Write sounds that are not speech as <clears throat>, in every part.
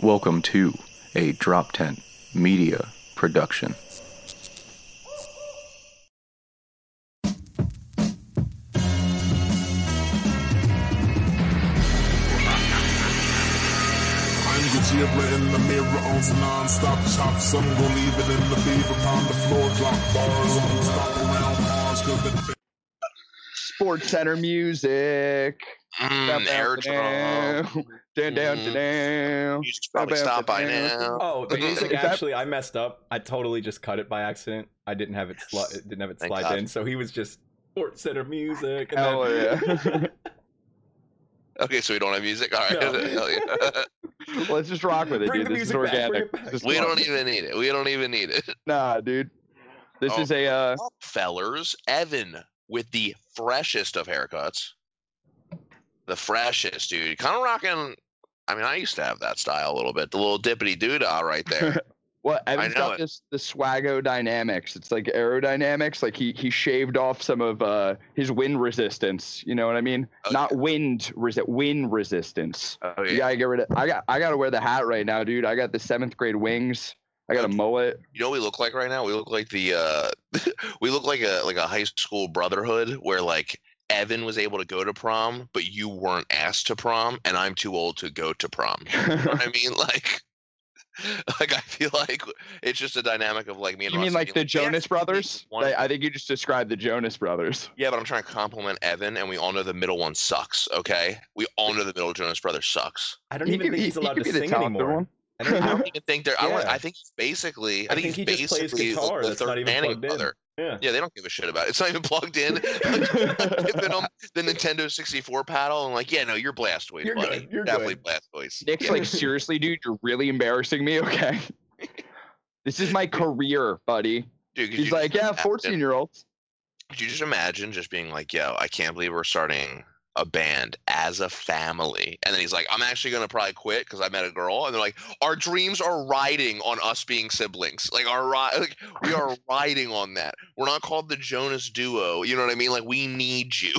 Welcome to a Drop Tent Media Production. I'm in the mirror on some non-stop chop. Some gon' leave it in the beaver upon the floor. Drop bars on stop around Mars. Sports Center music. Mm, air drum. Down, down, Mm. down. Music's <laughs> probably stopped by now. Oh, the <laughs> music actually, I messed up. I totally just cut it by accident. I didn't have it, sli- it didn't have it Thank slide God. in, so he was just Sports Center music. And Hell then, <laughs> Okay, so we don't have music. All right. No. Hell yeah. Let's just rock with it, Bring dude. the This is music back, organic. Just we don't even need it. We don't even need it. Nah, dude. This Oh. is a uh fellers, Evan with the freshest of haircuts. The freshest, dude. Kind of rocking. I mean, I used to have that style a little bit. The little dippity doodah right there. Well, Evan's got it. this the swago dynamics. It's like aerodynamics. Like he he shaved off some of uh his wind resistance. You know what I mean? Oh, Not wind resi- wind resistance. oh You yeah. gotta get rid of I got I gotta wear the hat right now, dude. I got the seventh grade wings. I got a mullet. You know what we look like right now? We look like the uh <laughs> we look like a like a high school brotherhood where like Evan was able to go to prom, but you weren't asked to prom, and I'm too old to go to prom. You know what I <laughs> mean, like, like I feel like it's just a dynamic of like me and. You mean like the being "Yeah, Jonas Brothers? one- I, I think you just described the Jonas Brothers. Yeah, but I'm trying to compliment Evan, and we all know the middle one sucks. Okay, we all know the middle Jonas Brother sucks. I don't He even could- think he's allowed could to be the sing talented anymore. One. I don't, I I don't don't, <laughs> even think they're. I, don't, Yeah. I think he's basically. I, I think, think he he's just plays basically guitar the that's third not even Manning brother. yeah. Yeah, they don't give a shit about it. It's not even plugged in. <laughs> <laughs> Giving them the Nintendo 64 paddle and like, yeah, no, you're Blastoise, You're buddy. good, you're definitely good. Blastoise. Nick's Yeah. like, seriously, dude, you're really embarrassing me. Okay. this is my career, buddy. Dude, could He's like, yeah, 14 year olds. Could you just imagine just being like, yo, I can't believe we're starting a band as a family. And then he's like, I'm actually going to probably quit because I met a girl. And they're like, our dreams are riding on us being siblings. Like, our ri- like we are <laughs> riding on that. We're not called the Jonas duo. You know what I mean? Like, we need you.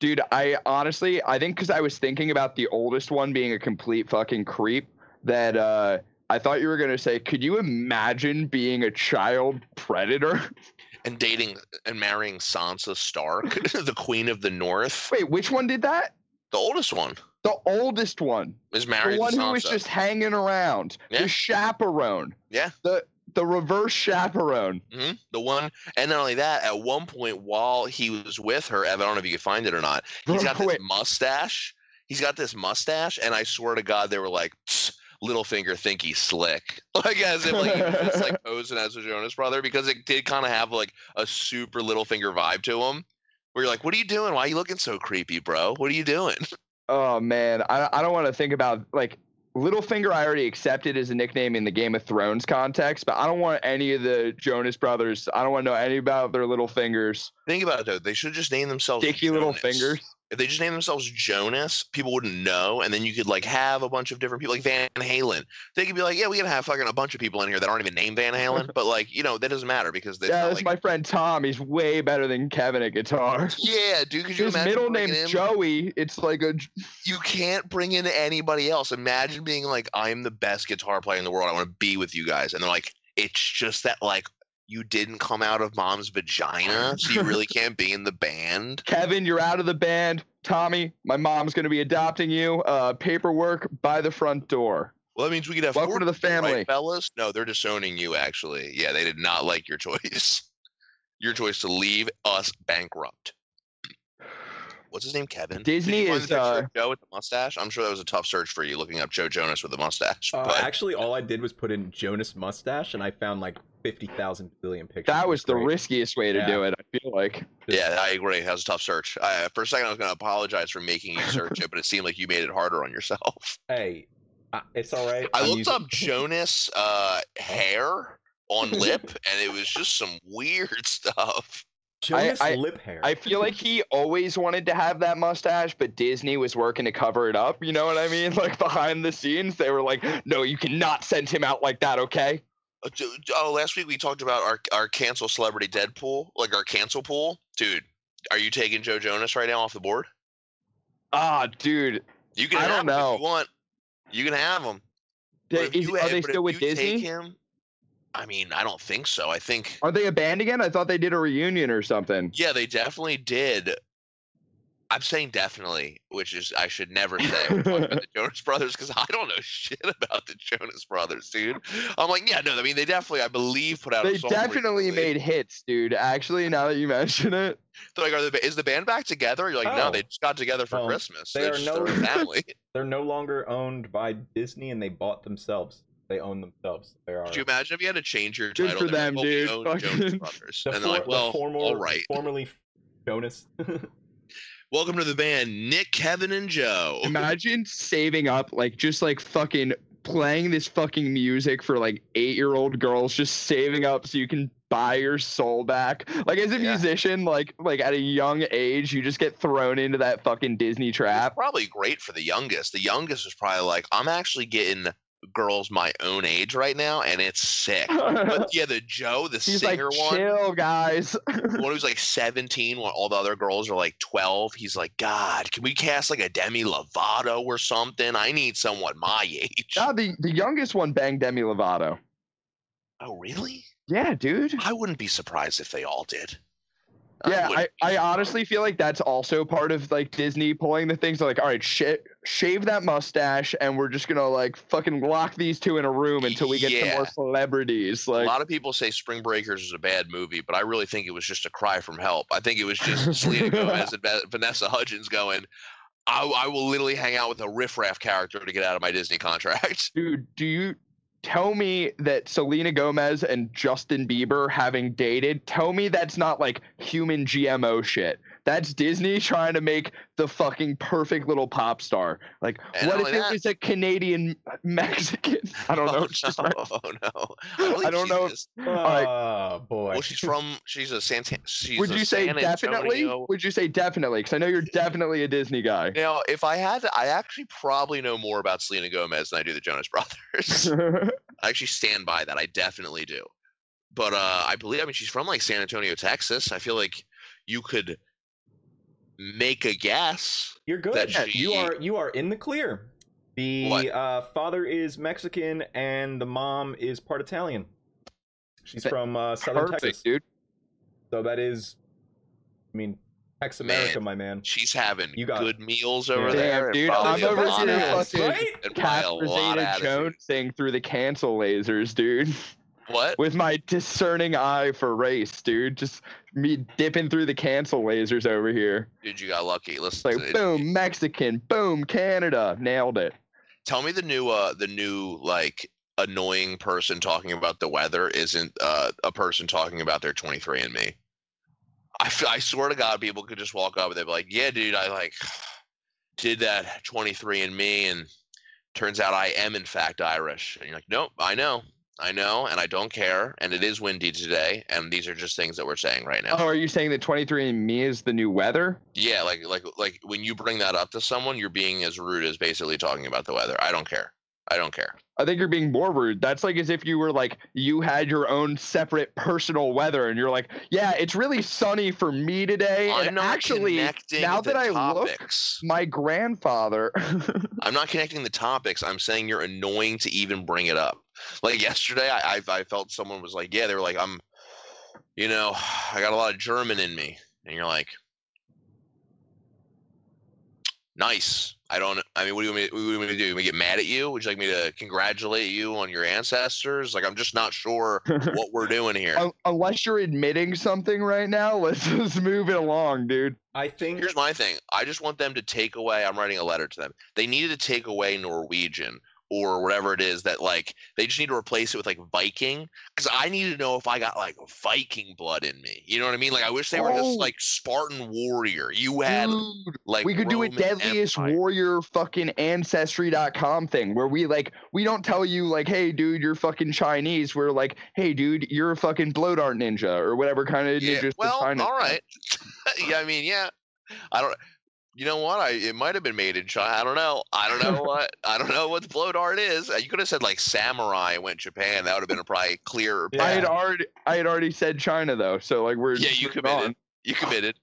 Dude, I honestly, I think because I was thinking about the oldest one being a complete fucking creep, that uh, I thought you were going to say, could you imagine being a child predator? <laughs> And dating and marrying Sansa Stark, <laughs> <laughs> the Queen of the North. Wait, which one did that? The oldest one The oldest one. is married the one who was just hanging around. Yeah. The chaperone. Yeah. The the reverse chaperone. hmm The one, and not only that, at one point while he was with her, Evan, I don't know if you can find it or not. He's got this Wait, mustache. He's got this mustache, and I swear to God, they were like, "Tsk, Littlefinger think he's slick, <laughs> like as if like he was just like <laughs> posing as a Jonas brother, because it did kind of have like a super Littlefinger vibe to him. Where you're like, what are you doing? Why are you looking so creepy, bro? What are you doing? <laughs> Oh man, I I don't want to think about like Littlefinger. I already accepted as a nickname in the Game of Thrones context, but I don't want any of the Jonas brothers. I don't want to know any about their little fingers, Think about it though. They should just name themselves sticky little fingers. If they just name themselves Jonas, people wouldn't know, and then you could like have a bunch of different people, like Van Halen. They could be like, yeah, we can have fucking a bunch of people in here that aren't even named Van Halen, <laughs> but like, you know, that doesn't matter because Yeah, that's like, my friend Tom. He's way better than Kevin at guitar. <laughs> yeah, dude. Could you His imagine middle name's in- Joey. It's like a You can't bring in anybody else. Imagine being like, I'm the best guitar player in the world. I want to be with you guys, and they're like, it's just that like you didn't come out of mom's vagina, so you really can't be in the band. <laughs> Kevin. You're out of the band. Tommy, my mom's gonna be adopting you. Uh, paperwork by the front door. Well, that means we could have Welcome four to the people, right, family. fellas. No, they're disowning you. Actually, yeah, they did not like your choice. <laughs> Your choice to leave us bankrupt. What's his name? Kevin. Disney you is the picture uh, Joe with the mustache. I'm sure that was a tough search for you looking up Joe Jonas with the mustache. Uh, but actually, all I did was put in Jonas mustache, and I found like fifty thousand billion pictures. that was the great. riskiest way to Yeah. do it. I feel like. yeah, I agree. That was a tough search. I, for a second, I was going to apologize for making you search it, but it seemed like you made it harder on yourself. <laughs> Hey, uh, it's all right. I I'm looked using- up Jonas uh, hair on <laughs> lip, and it was just some weird <laughs> stuff. Jonas I- lip hair. I feel like he always wanted to have that mustache, but Disney was working to cover it up. You know what I mean? Like behind the scenes, they were like, "No, you cannot send him out like that." Okay. Oh, last week we talked about our our cancel celebrity Deadpool, like our cancel pool. Dude, are you taking Joe Jonas right now off the board? Ah, dude, You can I don't know. if you want. You can have him. They- is- you- are they still with you take Disney? him, I mean, I don't think so. I think Are they a band again? I thought they did a reunion or something. yeah, they definitely did. I'm saying definitely, which is I should never say about the <laughs> Jonas Brothers because I don't know shit about the Jonas Brothers, dude. I'm like, yeah, no, I mean they definitely, I believe, put out. They a song definitely recently. made hits, dude. Actually, now that you mention it, They're like, are the, is the band back together? You're like, no, Oh. they just got together for Well, Christmas. they They're are just no- they're <laughs> family. They're no longer owned by Disney, and they bought themselves. They own themselves. They are. Could you imagine if you had to change your Good title? for them, like, well, we dude. own Jonas Brothers, the and they're like, for- the well, former, all right. formerly Jonas. <laughs> Welcome to the band, Nick, Kevin, and Joe. <laughs> imagine saving up, like just like fucking playing this fucking music for like eight-year-old girls, just saving up so you can buy your soul back. Like as a Yeah. musician, like like at a young age, you just get thrown into that fucking Disney It's trap. probably great for the youngest. The youngest is probably like, I'm actually getting girls my own age right now, and it's sick. But <laughs> yeah, the Joe, the He's like, singer one, chill, guys. the one <laughs> who's like 17, while all the other girls are like 12. He's like, God, can we cast like a Demi Lovato or something? I need someone my age. Nah, the the youngest one banged Demi Lovato. Oh, really? Yeah, dude. I wouldn't be surprised if they all did. Yeah, I, I honestly feel like that's also part of like Disney pulling the things like, all right, sh- shave that mustache, and we're just gonna like fucking lock these two in a room until we get some more celebrities. Like a lot of people say Spring Breakers is a bad movie, but I really think it was just a cry from help. I think it was just Selena Gomez and Vanessa Hudgens going, I, I will literally hang out with a riffraff character to get out of my Disney contract. dude, do you tell me that Selena Gomez and Justin Bieber having dated? Tell me that's not like human GMO shit. That's Disney trying to make the fucking perfect little pop star. Like, And what if only it was a Canadian <laughs> Mexican? I don't <laughs> know. Oh, it's just no, my- oh no. I, I don't know. is. right. Oh boy. Well, she's from. She's a Santa. She's Would a you say San definitely? Antonio- Would you say definitely? Because I know you're <laughs> definitely a Disney guy. Now, if I had to, I actually probably know more about Selena Gomez than I do the Jonas Brothers. I actually stand by that. I definitely do. But uh, I believe, I mean, she's from like San Antonio, Texas. I feel like you could make a guess. You're good. that you are you are in the clear. The uh, father is Mexican and the mom is part Italian. She's That- from uh, southern Perfect, Texas, dude. so that is, I mean, Tex America, Man. my man. She's having You got it. good meals over Yeah. there. Damn, dude, I'm over here of- fucking right? and probably a lot of Castrated attitude. Jones thing through the cancel lasers, dude. <laughs> What? With my discerning eye for race, dude. Just me dipping through the cancel lasers over here. Dude, you got lucky. Let's like to it. boom, Mexican, boom, Canada. Nailed it. tell me the new, uh, the new like annoying person talking about the weather isn't uh, a person talking about their 23andMe. I, f- I swear to God, people could just walk up and they'd be like, "Yeah, dude, I like <sighs> did that 23andMe, and turns out I am in fact Irish." And you're like, "Nope, I know, I know, and I don't care, and it is windy today, and these are just things that we're saying right now." Oh, are you saying that 23andMe is the new weather? Yeah, like like like when you bring that up to someone, you're being as rude as basically talking about the weather. I don't care. I don't care. I think you're being more rude. That's like as if you were like you had your own separate personal weather, and you're like, yeah, it's really sunny for me today. I'm and not actually, connecting now that I look, topics. my grandfather. <laughs> I'm not connecting the topics. I'm saying you're annoying to even bring it up. Like yesterday, I, I I felt someone was like, yeah, they were like, I'm, you know, I got a lot of German in me, and you're like, nice. I don't. I mean, what do you want me? What do you want me to do? You want me to get mad at you? Would you like me to congratulate you on your ancestors? Like, I'm just not sure <laughs> what we're doing here. Unless you're admitting something right now, <laughs> let's just move it along, dude. I think Here's my thing. I just want them to take away. I'm writing a letter to them. They needed to take away Norwegian or whatever it is that like they just need to replace it with like Viking because I need to know if I got like Viking blood in me. You know what I mean? Like I wish they were Oh. just like Spartan warrior. You had Dude, like we could do a Roman deadliest Empire. warrior fucking ancestry.com thing where we like we don't tell you like hey dude you're fucking chinese we're like hey dude you're a fucking blow dart ninja or whatever kind of Yeah, well, all right. <laughs> yeah, I mean, yeah. I don't. You know what? I it might have been made in China. I don't know. I don't know what. <laughs> I don't know what the blow dart is. Uh, You could have said like samurai went Japan. That would have been a probably clearer. Yeah. i had already i had already said china though so like we're Yeah, you committed. on. You committed.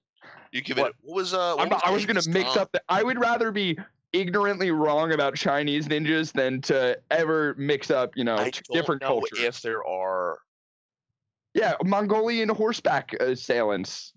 You committed. What, was uh? I'm what not, i was gonna Genghis mix Khan? up the i would rather be ignorantly wrong about Chinese ninjas than to ever mix up, you know, I don't different know cultures. if there are Yeah, Mongolian horseback assailants.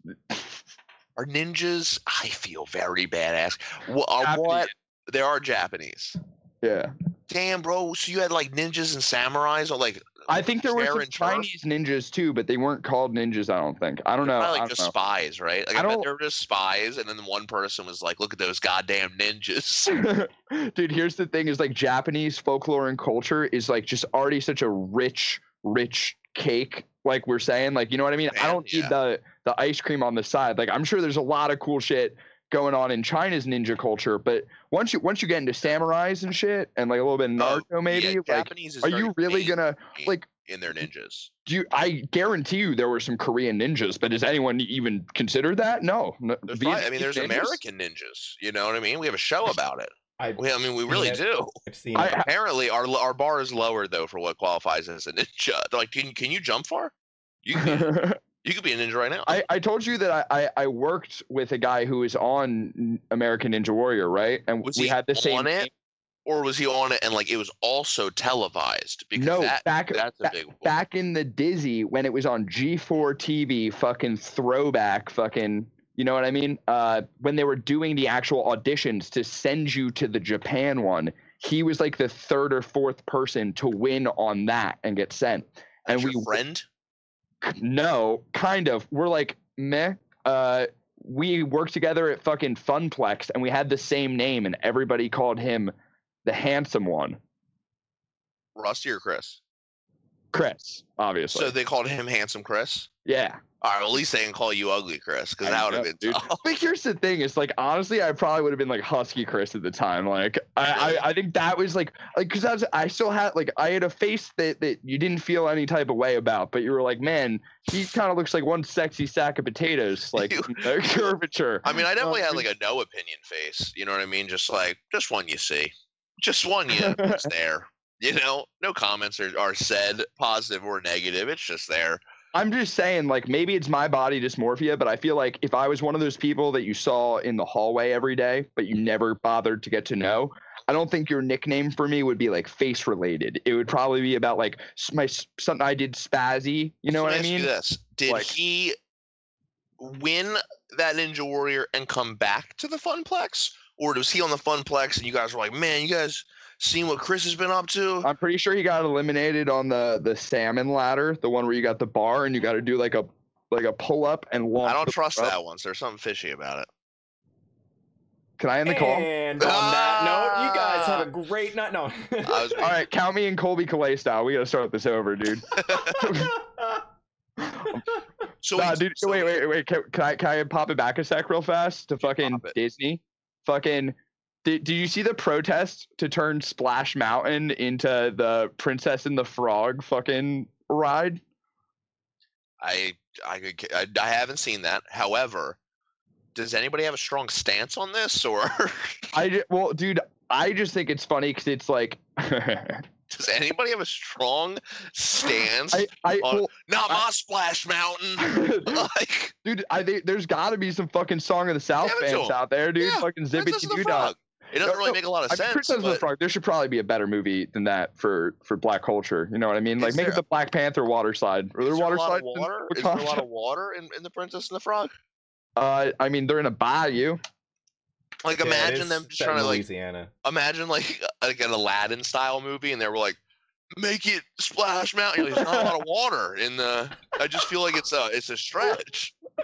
Are ninjas. I feel very badass. What? Are uh, Japanese. what? There are Japanese. Yeah. Damn, bro. So you had like ninjas and samurais, or like I think there were some? Chinese ninjas too, but they weren't called ninjas. I don't think. I don't know. probably I like just know. spies, right? Like I don't- they were just spies, and then one person was like, "Look at those goddamn ninjas." <laughs> Dude, here's the thing: is like Japanese folklore and culture is like just already such a rich, rich cake. Like we're saying, like you know what I mean. I don't yeah. need the the ice cream on the side. Like I'm sure there's a lot of cool shit going on in China's ninja culture, but once you once you get into samurais and shit, and like a little bit of Oh, Naruto, maybe, yeah, like, Japanese is are you really gonna like? in their ninjas? Do you, I guarantee you there were some Korean ninjas, but does anyone even consider that? No. no There's probably- I mean, there's ninjas? American ninjas. You know what I mean? We have a show about it. I, We, I mean, we really I've- do. I've seen. I- it. Apparently, our our bar is lower though for what qualifies as a ninja. They're like, can can you jump far? You can be, <laughs> you could be a ninja right now. I, I told you that I, I, I worked with a guy who was on American Ninja Warrior, right? And was we had the same. on it, or was he on it and like it was also televised? Because No, that, back that's a big one. back in the Dizzy when it was on G4 TV, fucking throwback, fucking. You know what I mean? Uh, when they were doing the actual auditions to send you to the Japan one, he was like the third or fourth person to win on that and get sent. That's and we friend. No, kind of. We're like meh. Uh, we worked together at fucking Funplex, and we had the same name, and everybody called him the handsome one, Rusty or Chris? Chris. Obviously. So they called him Handsome Chris. yeah. All right, well, at least they can call you Ugly Chris, because that would have been dude. <laughs> But here's the thing: is like honestly, I probably would have been like Husky Chris at the time. Like I, I, I think that was like like because I was I still had like I had a face that that you didn't feel any type of way about, but you were like, man, he kind of looks like one sexy sack of potatoes, <laughs> like <laughs> curvature. I mean, I definitely had Um, like a no opinion face. You know what I mean? Just like just one you see, just one you it's there. You know, no comments are, are said, positive or negative. It's just there. I'm just saying, like, maybe it's my body dysmorphia, but I feel like if I was one of those people that you saw in the hallway every day, but you never bothered to get to know, I don't think your nickname for me would be like face related. It would probably be about like my something I did spazzy. You know Let what I mean? this: Did Like- he win that Ninja Warrior and come back to the Funplex, or was he on the Funplex and you guys were like, "Man, you guys seen what Chris has been up to?" I'm pretty sure he got eliminated on the the salmon ladder, the one where you got the bar and you got to do like a like a pull up and launch. I don't trust that one. So there's something fishy about it. Can I end the call? And on that ah! note, you guys have a great night. No. I was <laughs> All right, count me and Colby Calais style. We got to start this over, dude. <laughs> so Nah, dude, so wait, wait, wait. Can, can I can I pop it back a sec real fast to fucking. Disney? Fucking. Did, did you see the protest to turn Splash Mountain into the Princess and the Frog fucking ride? I I could- I, I haven't seen that. However, does anybody have a strong stance on this, or <laughs> I well, dude, I just think it's funny because it's like, <laughs> does anybody have a strong stance? I I on- well, Not I- my Splash Mountain. <laughs> like dude, I think there's got to be some fucking Song of the South it fans out there, dude. Yeah, fucking Princess and the Doo Frog. It doesn't No, really no, make a lot of I mean, sense. Princess and the but Frog. There should probably be a better movie than that for for Black culture. You know what I mean? Like Is make there- it the Black Panther water slide. Are is there there water a lot slides? of water? Is there a lot of water in, in the Princess and the Frog? Uh, I mean, they're in a bayou. Like Yeah, imagine is them just trying to like Louisiana. imagine like like an Aladdin style movie, and they were like, "Make it Splash Mountain." Like, There's not a lot of water in the. I just feel like it's a it's a stretch. <laughs>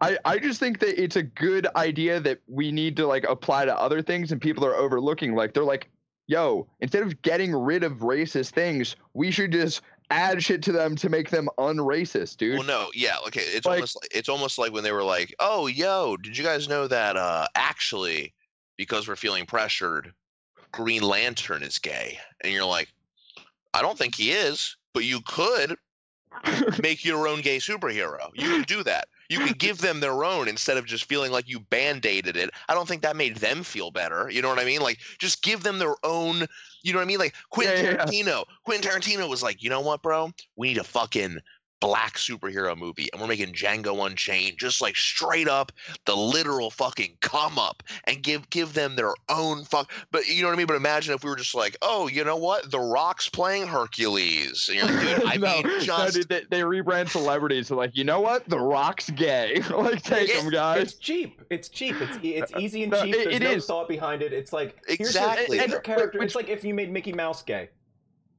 I, I just think that it's a good idea that we need to like apply to other things and people are overlooking. Like they're like, yo, instead of getting rid of racist things, we should just add shit to them to make them unracist, dude. Well, no, yeah, okay. It's Like- almost like it's almost like when they were like, "Oh, yo, did you guys know that uh actually because we're feeling pressured, Green Lantern is gay?" And you're like, "I don't think he is, but you could <laughs> make your own gay superhero. You can do that. You can give them their own instead of just feeling like you band-aided it. I don't think that made them feel better. You know what I mean? Like just give them their own, you know what I mean? Like Quentin Yeah, yeah, yeah. Tarantino. Quentin Tarantino was like, "You know what, bro? We need to fucking black superhero movie and we're making Django Unchained just like straight up the literal fucking come up and give give them their own fuck but you know what I mean but imagine if we were just like oh you know what the rock's playing Hercules and you're like dude <laughs> I no, mean no, dude, they, they rebrand celebrities. They're like, you know what? The Rock's gay. <laughs> like, take Yeah, him, guys. It's cheap. It's cheap. It's e- it's uh, easy and No, cheap. it- There's it no is. thought behind it. It's like here's a- Exactly. here's a And- character. which- It's like if you made Mickey Mouse gay.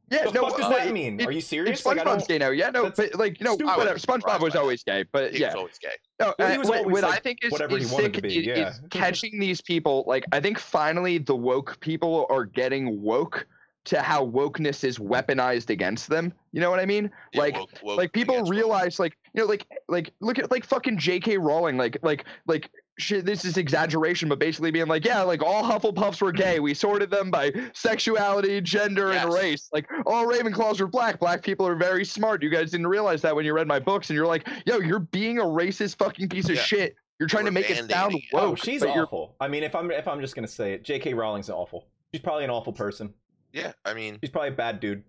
Yeah, the no, fuck does uh, that mean? it- Are you serious? Like, SpongeBob's don't- gay now. Yeah, no, but like, you know, whatever. I wouldn't be SpongeBob was always gay, but he yeah. was always gay No, Well, uh, what, what I think is, is sick to be, yeah. is <laughs> catching these people. Like, I think finally the woke people are getting woke to how wokeness is weaponized against them. You know what I mean? Yeah, like, woke- woke like people against woke. realize, like, you know, like, like look at like fucking J.K. Rowling, like, like, like. Shit, this is exaggeration, but basically being like, yeah, like all Hufflepuffs were gay. We sorted them by sexuality, gender, and race. Like all Ravenclaws were black. Black people are very smart. You guys didn't realize that when you read my books, and you're like, yo, you're being a racist fucking piece of Yeah. shit. You're trying to make it sound woke. Oh, she's awful. I mean, if I'm if I'm just gonna say it, J.K. Rowling's awful. She's probably an awful person. yeah I mean She's probably a bad dude.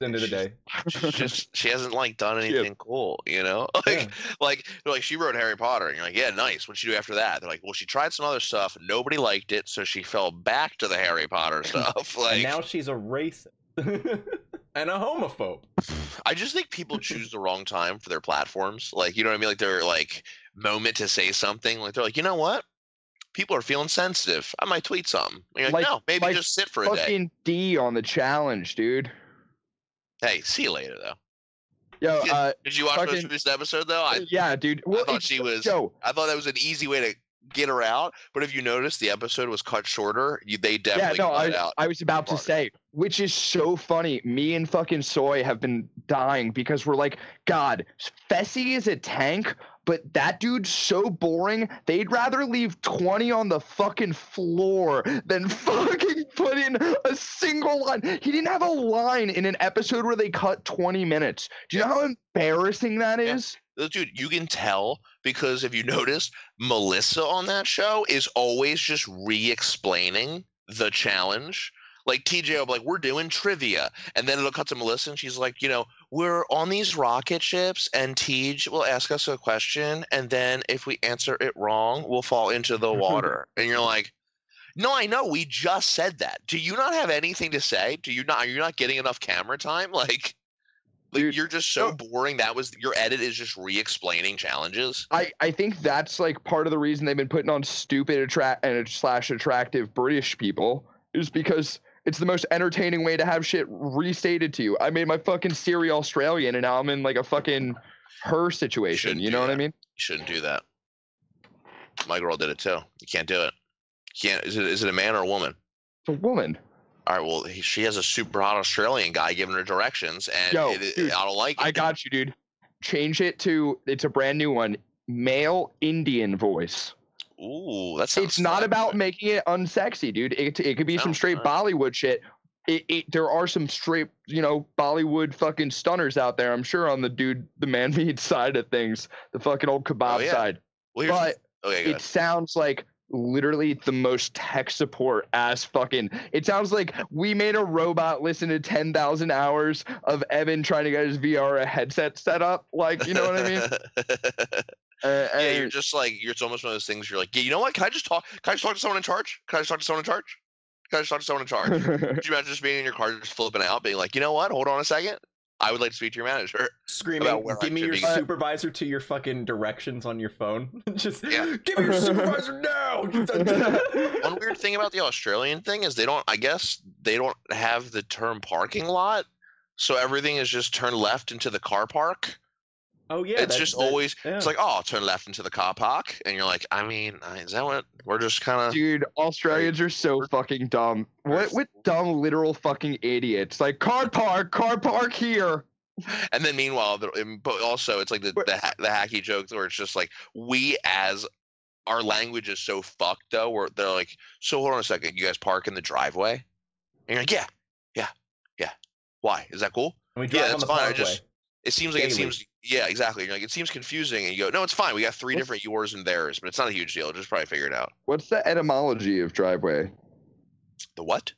The end of the day. <laughs> she's just she hasn't like done anything cool, you know. <laughs> Like Yeah. like like she wrote Harry Potter, and you're like, yeah, nice. What'd she do after that? They're like, well, she tried some other stuff, nobody liked it, so she fell back to the Harry Potter <laughs> stuff. and Like now she's a racist and a homophobe. I just think people choose the wrong time for their platforms. Like you know what I mean? Like their like moment to say something. Like they're like, you know what? People are feeling sensitive. I might tweet something. You're like, Like- no, maybe like just sit for a day. fucking Dee on the challenge, dude. Hey, see you later though. Yo, Yeah, uh, Did you watch most Fucking- of this episode though? I yeah, dude. Well, thought she was- Yo, I thought that was an easy way to get her out. But if you notice, the episode was cut shorter. You, they yeah, definitely no, cut I, out. I was about to say, which is so funny. Me and fucking Soy have been dying because we're like, God, Fessy is a tank, but that dude's so boring. They'd rather leave 20 on the fucking floor than <laughs> fucking put in a single line. He didn't have a line in an episode where they cut 20 minutes. Do you know how embarrassing that is? Yeah. Dude, you can tell because if you <laughs> notice, Melissa on that show is always just re-explaining the challenge. Like TJ will be like, we're doing trivia. And then it'll cut to Melissa and she's like, you know, we're on these rocket ships and TJ will ask us a question. And then if we answer it wrong, we'll fall into the water. <laughs> and you're like, no, I know. We just said that. Do you not have anything to say? Do you not? Are you not getting enough camera time? <laughs> Like, like Dude, you're just so no. boring. That was your edit is just re-explaining challenges. I, I think that's like part of the reason they've been putting on stupid attract and slash attractive British people is because it's the most entertaining way to have shit restated to you. I made my fucking Siri Australian and now I'm in like a fucking her situation. Shouldn't You know what I mean? You shouldn't do that. My girl did it too. You can't do it. You can't. Is it is it a man or a woman? It's a woman. All right. Well, he, she has a super hot Australian guy giving her directions, and Yo, it- dude, I don't like it. I got you, dude. Change it to it's a brand new one. Male Indian voice. Ooh, that sounds. it's not about making it unsexy, dude. It, it could be some straight. Bollywood shit. It, it, there are some straight, you know, Bollywood fucking stunners out there. I'm sure on the dude, the man <laughs> meat side of things, the fucking old oh, kebab Oh, yeah. side. Well, But okay, it sounds like literally the most tech support ass fucking. It sounds like we made a robot listen to 10,000 hours of Evan trying to get his VR headset set up. Like, you know what I mean? <laughs> Uh, yeah, you're just like you're. It's almost one of those things. You're like, yeah, you know what? Can I just talk? Can I just talk to someone in charge? Can I just talk to someone in charge? Can I just talk to someone in charge? <laughs> Could you imagine just being in your car, just flipping out, being like, you know what? Hold on a second. I would like to speak to your manager. Screaming, where I give me your be." supervisor to your fucking directions on your phone. <laughs> Just Yeah. <laughs> give me your supervisor <laughs> now. One weird thing about the Australian thing is they don't. I guess they don't have the term parking lot, so everything is just turn left into the car park. Oh yeah, it's that- just that- always. yeah. It's like, oh, turn left into the car park, and you're like, I mean, uh, is that what we're just kind of? Dude, Australians are so fucking dumb. What with dumb literal fucking idiots? Like car park, car park here. <laughs> And then meanwhile, um, but also it's like the the, ha- the hacky jokes where it's just like we as our language is so fucked though. Where they're like, so hold on a second, you guys park in the driveway, and you're like, yeah, yeah, yeah. Why is that cool? And we yeah, drive on that's the fine, I just- It seems like it seems yeah, exactly. You're like it seems confusing, and you go, no, it's fine. We got three What's- different yours and theirs, but it's not a huge deal. Just probably figure it out. What's the etymology of driveway? The what?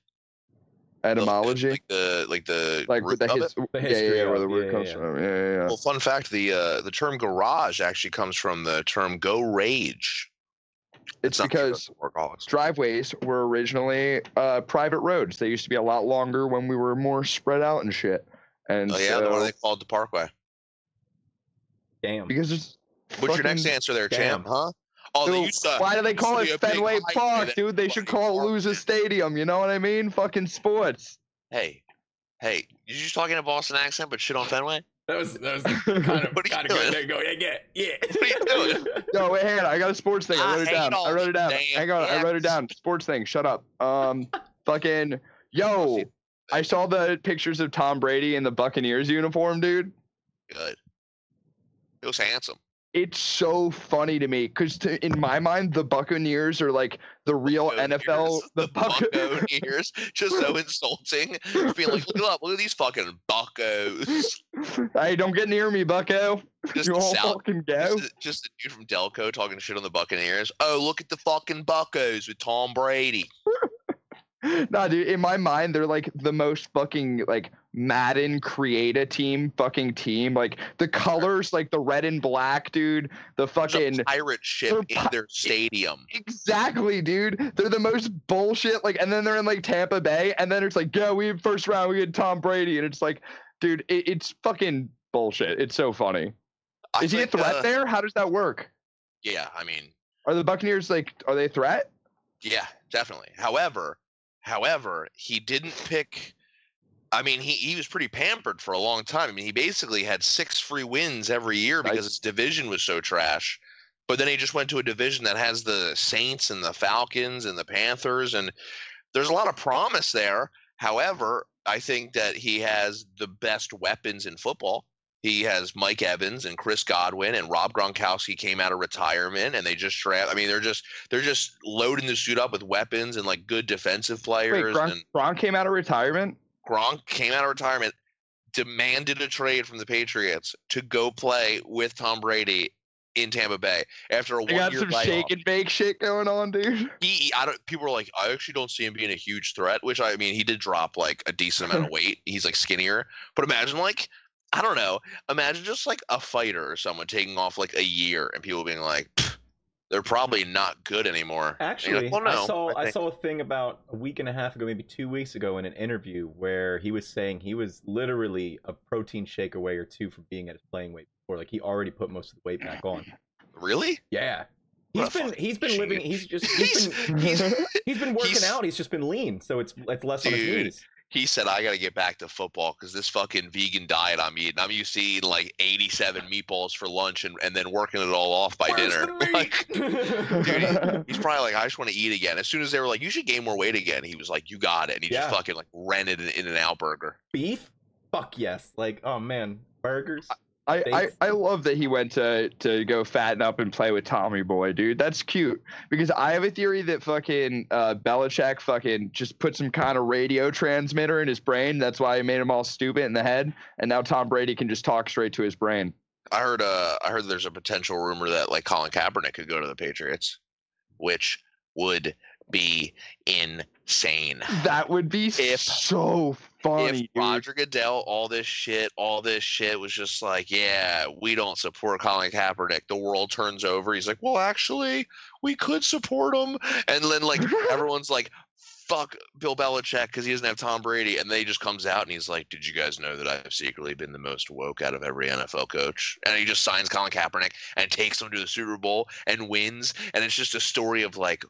etymology, like the like the like root the, of his, it? The yeah, history yeah, of where it, the word yeah, comes yeah. from. Yeah, yeah, yeah. Well, fun fact: the uh, the term garage actually comes from the term "go rage." It's not because driveways were originally uh, private roads. They used to be a lot longer when we were more spread out and shit. And Oh yeah, so, what are they called? The Parkway. Damn. because it's What's your next answer there, Damn. champ? Huh? Oh, Dude, used why do they call it Fenway Park, dude? They should call it Loser. Stadium. You know what I mean? Fucking sports. Hey, hey, you just talking a Boston accent, but shit on Fenway? That was that was kind of <laughs> What are you kind of good. There you go. Yeah, yeah, yeah. <laughs> What are you doing? <laughs> Yo, wait, hang on. I got a sports thing. I I wrote it down. I wrote it down. Hang on. I wrote it down. Sports thing. Shut up. Um, fucking yo. I saw the pictures of Tom Brady in the Buccaneers uniform, dude. Good. He was handsome. It's so funny to me because in my mind, the Buccaneers are like the real NFL. The, the Buc- <laughs> Buccaneers, just so insulting. Being like, look up, look at these fucking buckos. hey, don't get near me, Bucko. Just You won't South, fucking go. just, just the dude from Delco talking shit on the Buccaneers. Oh, look at the fucking buckos with Tom Brady. <laughs> nah, dude. In my mind, they're like the most fucking like Madden create a team fucking team. Like the colors, like the red and black, dude. The fucking a pirate ship in their stadium. exactly, dude. They're the most bullshit. Like, and then they're in like Tampa Bay, and then it's like, yeah, we had first round, we had Tom Brady, and it's like, dude, it, it's fucking bullshit. It's so funny. I Is he a threat uh, there? How does that work? Yeah, I mean, Are the Buccaneers like, are they a threat? Yeah, definitely. However, however, he didn't pick. I mean, he, he was pretty pampered for a long time. I mean, he basically had six free wins every year because his division was so trash. But then he just went to a division that has the Saints and the Falcons and the Panthers, and there's a lot of promise there. However, I think that he has the best weapons in football. He has Mike Evans and Chris Godwin and Rob Gronkowski came out of retirement, and they just draft. I mean, they're just they're just loading the suit up with weapons and like good defensive Wait, players. Gronk, and Gronk came out of retirement. Gronk came out of retirement, demanded a trade from the Patriots to go play with Tom Brady in Tampa Bay after a They one-year some layoff. shake and bake shit going on, dude. He, I don't. People are like, I actually don't see him being a huge threat. Which I mean, he did drop like a decent amount of <laughs> weight. He's like skinnier. But imagine like, I don't know. Imagine just like a fighter or someone taking off like a year and people being like, they're probably not good anymore. Actually, like, well, no, I saw I, think- saw a thing about a week and a half ago, maybe two weeks ago, in an interview where he was saying he was literally a protein shake away or two from being at his playing weight before. Like he already put most of the weight back on. really. Yeah, he's been he's been living. He's just He's, he's been he's <laughs> he's been working he's- out. He's just been lean, so it's it's less on his knees. He said, I got to get back to football because this fucking vegan diet I'm eating, I'm used to eating like 87 meatballs for lunch and, and then working it all off by Where's dinner. <laughs> Like, <laughs> dude, he's probably like, I just want to eat again. As soon as they were like, you should gain more weight again, he was like, you got it. And he Yeah. just fucking like rented an In and Out burger. beef? Fuck yes! Like oh man, burgers. I, I, Thanks. I love that he went to to go fatten up and play with Tommy Boy, dude. That's cute. Because I have a theory that fucking uh, Belichick fucking just put some kind of radio transmitter in his brain. That's why he made him all stupid in the head. And now Tom Brady can just talk straight to his brain. I heard uh I heard there's a potential rumor that like Colin Kaepernick could go to the Patriots, which would be insane. That would be If- so funny, if Roger Goodell, all this shit, all this shit was just like, yeah, we don't support Colin Kaepernick. The world turns over. He's like, well, actually, we could support him. And then like <laughs> everyone's like, fuck Bill Belichick because he doesn't have Tom Brady. And then he just comes out and he's like, did you guys know that I've secretly been the most woke out of every NFL coach? And he just signs Colin Kaepernick and takes him to the Super Bowl and wins. And it's just a story of like,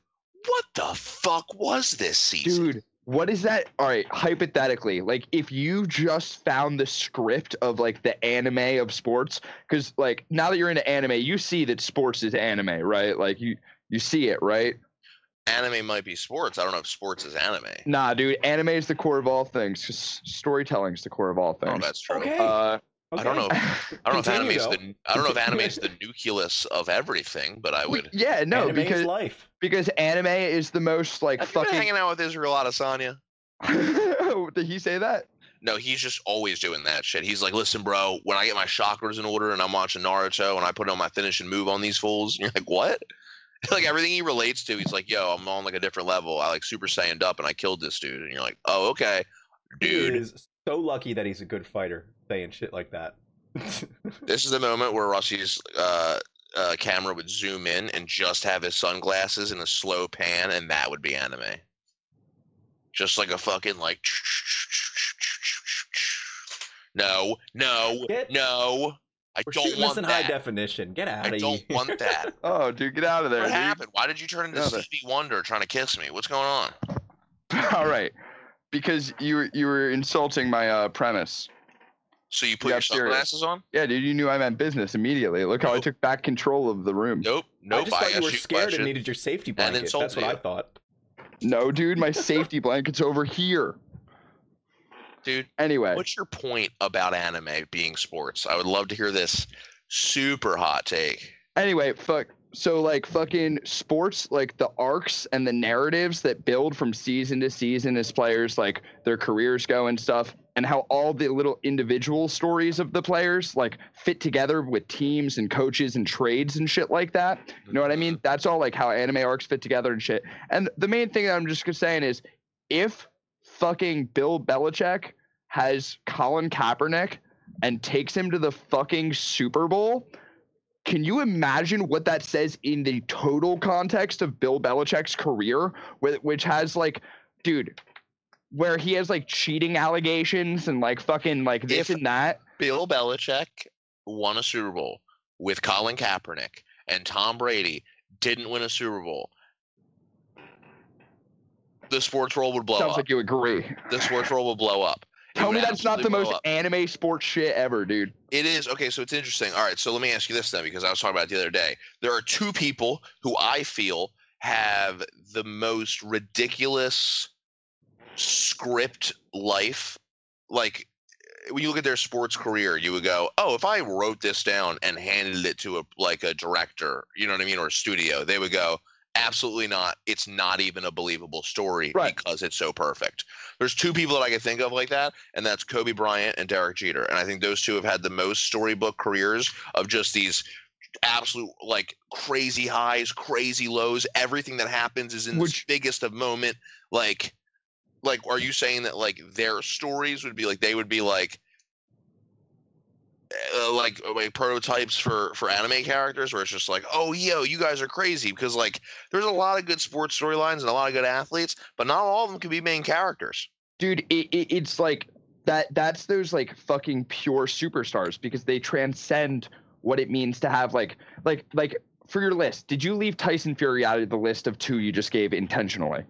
what the fuck was this season? Dude, what is that? All right, hypothetically, like if you just found the script of like the anime of sports, because like now that you're into anime, you see that sports is anime, right? Like you you see it, right? anime might be sports. I don't know if sports is anime. Nah, dude, anime is the core of all things storytelling is the core of all things. Oh, that's true. Okay. Uh, I don't know. okay. <laughs> I don't know if anime is though. the I don't know if anime is the nucleus of everything, but I we- would. yeah, no, Anime is because life. because anime is the most like Have you been hanging out with Israel Adesanya? <laughs> Did he say that? No, he's just always doing that shit. He's like, listen, bro, when I get my chakras in order and I'm watching Naruto and I put on my finishing move on these fools, and you're like, what? <laughs> like everything he relates to, he's like, "Yo, I'm on like a different level. I like Super Saiyaned up, and I killed this dude." And you're like, "Oh, okay, He dude." is so lucky that he's a good fighter saying shit like that. <laughs> This is the moment where Rossi's uh, uh, camera would zoom in and just have his sunglasses in a slow pan, and that would be anime. Just like a fucking like. No, no, Get- no. I We're don't shooting this want in that. high definition. Get out I of here. I don't want <laughs> that. Oh, dude, get out of there. what dude. happened? Why did you turn into No, the- Stevie Wonder trying to kiss me? What's going on? <laughs> All right, because you were you were insulting my uh, premise. So you put Yeah, your serious. sunglasses on? Yeah, dude, you knew I meant business immediately. Look how I took back control of the room. Nope. Nope. I just thought you were scared question. and needed your safety blanket. That's insulted what I thought. No, dude, my <laughs> safety blanket's over here. Dude, Anyway, what's your point about anime being sports? I would love to hear this super hot take. anyway, fuck. So like fucking sports, like the arcs and the narratives that build from season to season as players, like their careers go and stuff, and how all the little individual stories of the players like fit together with teams and coaches and trades and shit like that. You know what I mean? Mm-hmm. That's all like how anime arcs fit together and shit. And the main thing that I'm just saying is if fucking Bill Belichick has Colin Kaepernick and takes him to the fucking Super Bowl, can you imagine what that says in the total context of Bill Belichick's career, which has like, dude, where he has like cheating allegations and like fucking like this If- and that. Bill Belichick won a Super Bowl with Colin Kaepernick, and Tom Brady didn't win a Super Bowl. The sports world would blow Sounds up. like you agree. the sports world would blow up. <laughs> It Tell me that's not the most up. anime sports shit ever, dude. It is okay. So it's interesting. All right. So let me ask you this then, because I was talking about it the other day. There are two people who I feel have the most ridiculous script life. Like when you look at their sports career, you would go, "Oh, if I wrote this down and handed it to a like a director, you know what I mean, or a studio, they would go." Absolutely not. It's not even a believable story Right. because it's so perfect. There's two people that I can think of like that, and that's Kobe Bryant and Derek Jeter. And I think those two have had the most storybook careers of just these absolute like crazy highs, crazy lows. Everything that happens is in Which- the biggest of moment. Like, like, are you saying that like their stories would be like they would be like, uh, like like prototypes for for anime characters, where it's just like, oh yo, you guys are crazy because like there's a lot of good sports storylines and a lot of good athletes, but not all of them can be main characters. dude it, it, it's like that that's those like fucking pure superstars because they transcend what it means to have like like like for your list did you leave tyson fury out of the list of two you just gave intentionally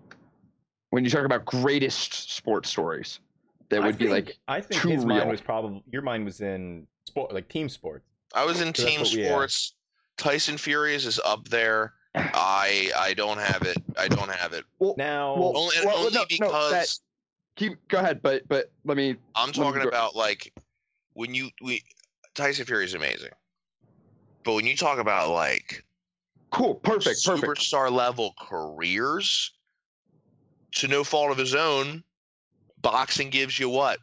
when you talk about greatest sports stories that I would be like I think too his mind was probably your mind was in sport, like team sports. I was in So team what we have. sports. Tyson Furious is up there. I I don't have it. I don't have it. well Now, Well, Only, well, only no, no, because that- keep go ahead but but let me I'm talking go- about like when you we Tyson Fury is amazing, but when you talk about like cool perfect perfect superstar level careers, to no fault of his own, boxing gives you what?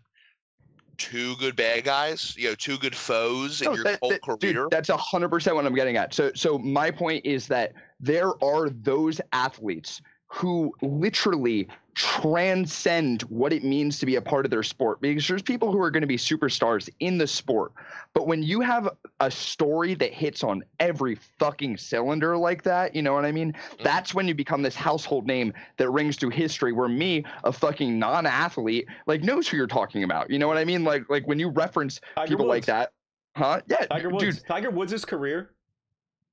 Two good bad guys, you know, two good foes in No, your that- whole that- career. Dude, that's a hundred percent what I'm getting at. So, so my point is that there are those athletes who literally transcend what it means to be a part of their sport. Because there's people who are going to be superstars in the sport but when you have a story that hits on every fucking cylinder like that you know what i mean? Mm-hmm. That's when you become this household name that rings through history where me a fucking non-athlete like knows who you're talking about you know what i mean? Like like when you reference Tiger people like that huh? Yeah Tiger dude. Woods. Tiger Woods' career.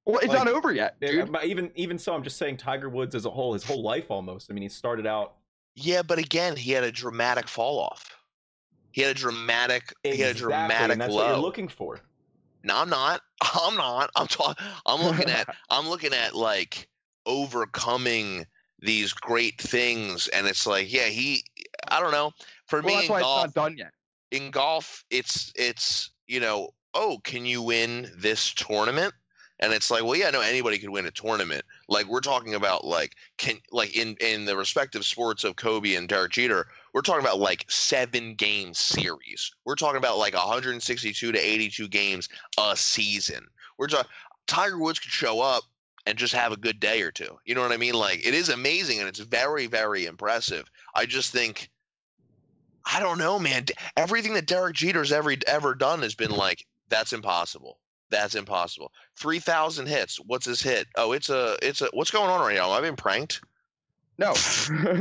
Well it's like, not over yet Yeah, dude But even even so, I'm just saying Tiger Woods as a whole, his whole life almost. I mean, he started out Yeah, but again, he had a dramatic fall off. He had a dramatic. He had a dramatic and that's what low. you're looking for. no, I'm not. <laughs> I'm not. I'm talking. I'm looking at. <laughs> I'm looking at like overcoming these great things, and it's like, yeah, he. I don't know. For well me that's in why golf, it's not done yet in golf, it's it's you know, oh, can you win this tournament? And it's like, well, yeah, no, anybody could win a tournament. Like we're talking about, like can like in in the respective sports of Kobe and Derek Jeter, we're talking about like seven game series. We're talking about like 162 to 82 games a season. We're talking. Tiger Woods could show up and just have a good day or two. You know what I mean? Like it is amazing and it's very very impressive. I just think I don't know, man. Everything that Derek Jeter's ever ever done has been like that's impossible. That's impossible. Three thousand hits. What's his hit? Oh, it's a it's a. What's going on right now? Am I being pranked? No.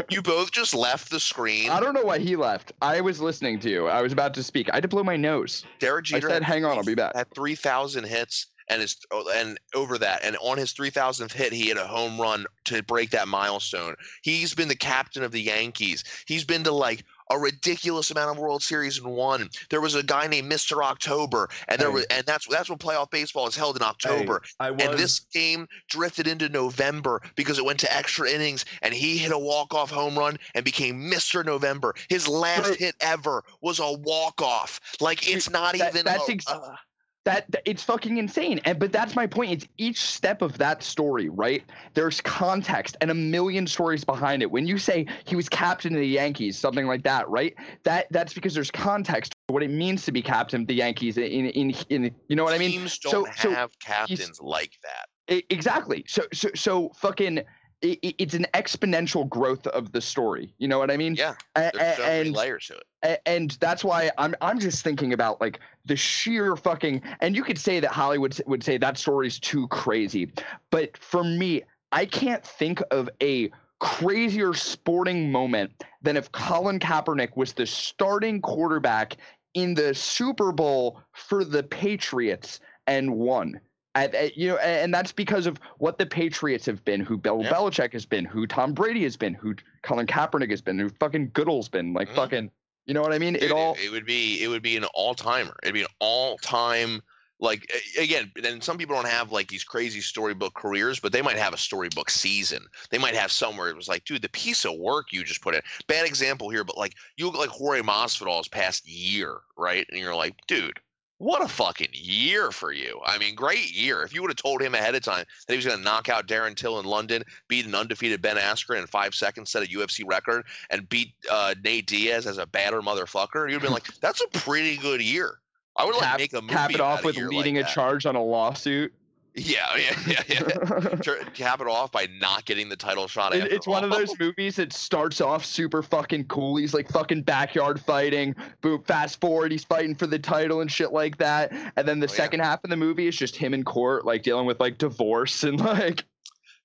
You both just left the screen. I don't know why he left. I was listening to you. I was about to speak. I had to blow my nose. Derek Jeter I said, "Hang on, I'll be back." Had three thousand hits and is oh, and over that and on his 3000th hit he hit a home run to break that milestone he's been the captain of the yankees he's been to like a ridiculous amount of world series and won there was a guy named mr october and there Hey. was and that's that's when playoff baseball is held in october Hey, I was and this game drifted into November because it went to extra innings, and he hit a walk-off home run and became Mr. November. His last Right. hit ever was a walk-off. Like it's not that- even. that's a- ex- uh, that, it's fucking insane. And but that's my point. It's each step of that story right? There's context and a million stories behind it. When you say he was captain of the yankees something like that right? That that's because there's context what it means to be captain of the yankees in in, in, you know what i mean? Teams So- don't so have captains like that. Exactly. So so so fucking i i- it's an exponential growth of the story you know what i mean Yeah, there's a- so many and layers to it. and that's why I'm I'm just thinking about like the sheer fucking and you could say that Hollywood would say that story's too crazy, but for me, I can't think of a crazier sporting moment than if Colin Kaepernick was the starting quarterback in the Super Bowl for the Patriots and won. At- you know, and that's because of what the Patriots have been, who Bill. Belichick has been, who Tom Brady has been, who Colin Kaepernick has been, who fucking Goodell's been, like Mhm. fucking, you know what I mean? Dude, It all, it would be it would be an all timer. It'd be an all time like again. Then some people don't have like these crazy storybook careers, but they might have a storybook season. They might have somewhere it was like, dude, the piece of work you just put in. Bad example here, but like you look like Jorge Masvidal's past year, right? And you're like, dude. What a fucking year for you. I mean, great year. If you would have told him ahead of time that he was going to knock out Darren Till in London, beat an undefeated Ben Askren in five seconds, set a UFC record, and beat uh, Nate Diaz as a batter motherfucker, you'd been like, "That's a pretty good year." I would like cap, make a movie cap it off with leading like a charge on a lawsuit. Yeah, yeah, <laughs> yeah, yeah. <laughs> Cap it off by not getting the title shot. It- it's one of those <laughs> movies that starts off super fucking cool. He's like fucking backyard fighting. Boom, fast forward, he's fighting for the title and shit like that. And then the Oh, yeah. second half of the movie is just him in court, like dealing with like divorce and like Do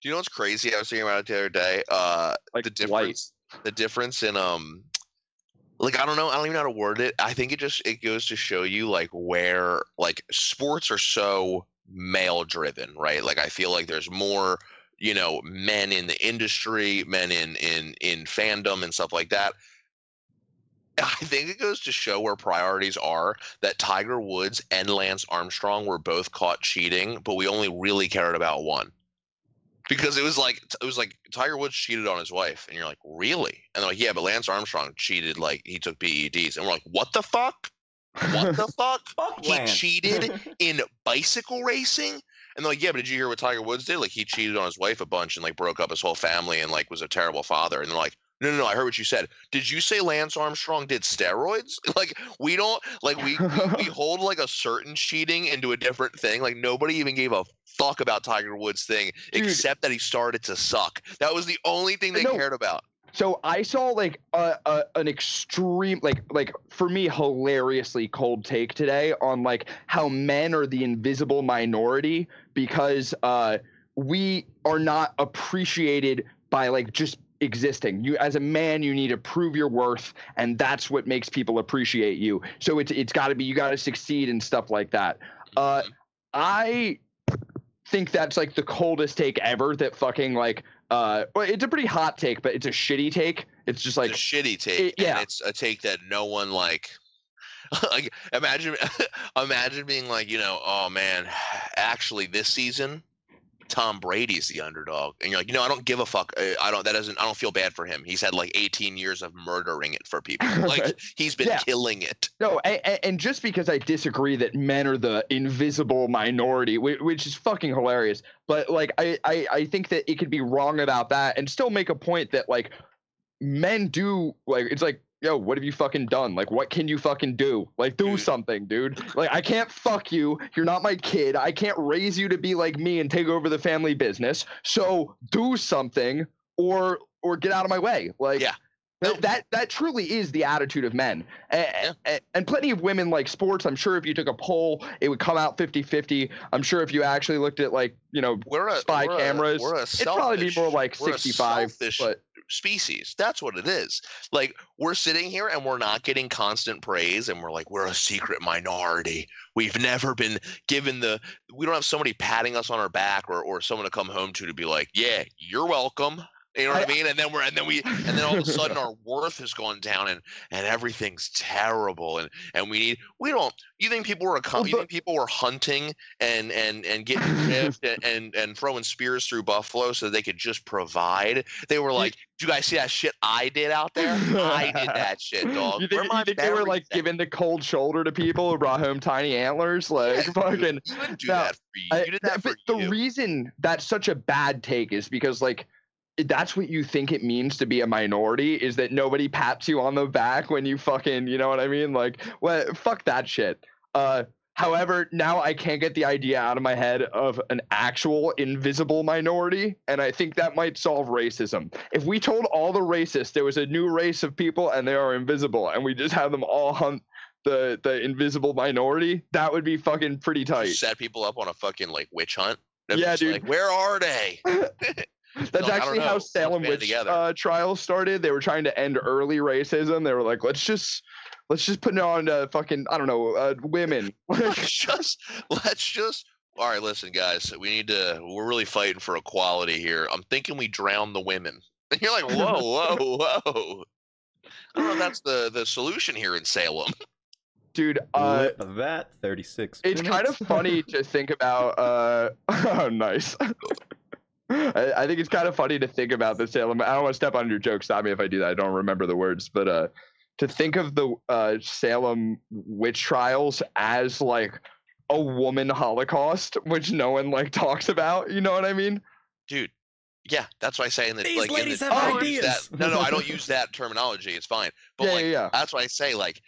you know what's crazy? I was thinking about it the other day. Uh, like the light. difference, the difference in um, like I don't know, I don't even know how to word it. I think it just it goes to show you like where like sports are so male driven, right? Like I feel like there's more, you know, men in the industry, men in in in fandom and stuff like that. <laughs> I think it goes to show where priorities are that Tiger Woods and Lance Armstrong were both caught cheating, but we only really cared about one. Because it was like it was like Tiger Woods cheated on his wife, and you're like, really? And they're like, yeah, but Lance Armstrong cheated, like he took PEDs, and we're like, what the fuck? What the <laughs> fuck? Fuck He Lance. cheated <laughs> in bicycle racing? And they're like, yeah, but did you hear what Tiger Woods did? Like he cheated on his wife a bunch and like broke up his whole family and like was a terrible father. And they're like, no, no, no, I heard what you said. Did you say Lance Armstrong did steroids? <laughs> Like we don't like we we, hold like a certain cheating into a different thing. Like nobody even gave a fuck about Tiger Woods thing Dude. except that he started to suck. That was the only thing they No. cared about. So I saw like a, a an extreme like like for me hilariously cold take today on like how men are the invisible minority because uh we are not appreciated by like just existing. You as a man you need to prove your worth and that's what makes people appreciate you. So it's it's got to be you got to succeed and stuff like that. Uh Mhm. I think that's like the coldest take ever that fucking like uh well, it's a pretty hot take but it's a shitty take it's just like it's a shitty take, it- yeah. and it's a take that no one like. <laughs> like imagine, <laughs> imagine being like, you know, oh man, <sighs> actually this season, Tom Brady's the underdog, and you're like, you know, I don't give a fuck. uh, I don't. That doesn't. I don't feel bad for him. He's had like 18 years of murdering it for people. <laughs> Like he's been Yeah. killing it. no and, and just because i disagree that men are the invisible minority which, which is fucking hilarious but like I, I i think that it could be wrong about that and still make a point that like men do like it's like yo, what have you fucking done? Like, what can you fucking do? Like, do something, dude. Like, I can't fuck you. You're not my kid. I can't raise you to be like me and take over the family business. So do something or or get out of my way. Like, Yeah. No. that that truly is the attitude of men. A- a- And, plenty of women like sports. I'm sure if you took a poll, it would come out 50-50. I'm sure if you actually looked at like, you know, We're a spy we're a- cameras, we're a it'd probably be more like 65. selfish But species. That's what it is. Like we're sitting here and we're not getting constant praise and we're like we're a secret minority. We've never been given the we don't have somebody patting us on our back or or someone to come home to to be like, "Yeah, you're welcome." You know what I, I- mean? And then we're and then we and then all of a sudden our <laughs> worth has gone down and and everything's terrible and and we need we don't you think people were Well, you think people were hunting and and and getting <laughs> ripped and, and and throwing spears through buffalo so they could just provide they were like, "Do you guys see that shit I did out there? I did <laughs> that shit, dog." You think, you think they were like at?" giving the cold shoulder to people who brought home tiny antlers? Like Yeah, fucking. dude, you didn't do No, that for you. You did that for but the reason that's such a bad take is because like that's what you think it means to be a minority is that nobody pats you on the back when you fucking you know what I mean? Like what fuck that shit. Uh however, now I can't get the idea out of my head of an actual invisible minority, and I think that might solve racism. If we told all the racists there was a new race of people and they are invisible, and we just have them all hunt the the invisible minority, that would be fucking pretty tight. set people up on a fucking like witch hunt. Yeah, dude. Like, where are they? <laughs> That's No, actually how Salem band witch uh, trials started. They were trying to end early racism. They were like, let's just let's just put it on uh, fucking I don't know uh, women. <laughs> let's just let's just all right listen guys we need to we're really fighting for equality here i'm thinking we drown the women <laughs> and you're like whoa <laughs> whoa whoa i don't know if that's the the solution here in salem Dude, uh, Lip that 36. it's kind of funny to think about. Uh, oh, nice. I, I think it's kind of funny to think about the Salem. I don't want to step on your joke. Stop me if I do that. I don't remember the words, but uh, to think of the uh, Salem witch trials as like a woman Holocaust, which no one like talks about. You know what I mean? dude yeah that's why i say in the These like in ladies the, have I don't ideas. that- no no i don't <laughs> use that terminology it's fine but yeah, like yeah, yeah. that's why I say like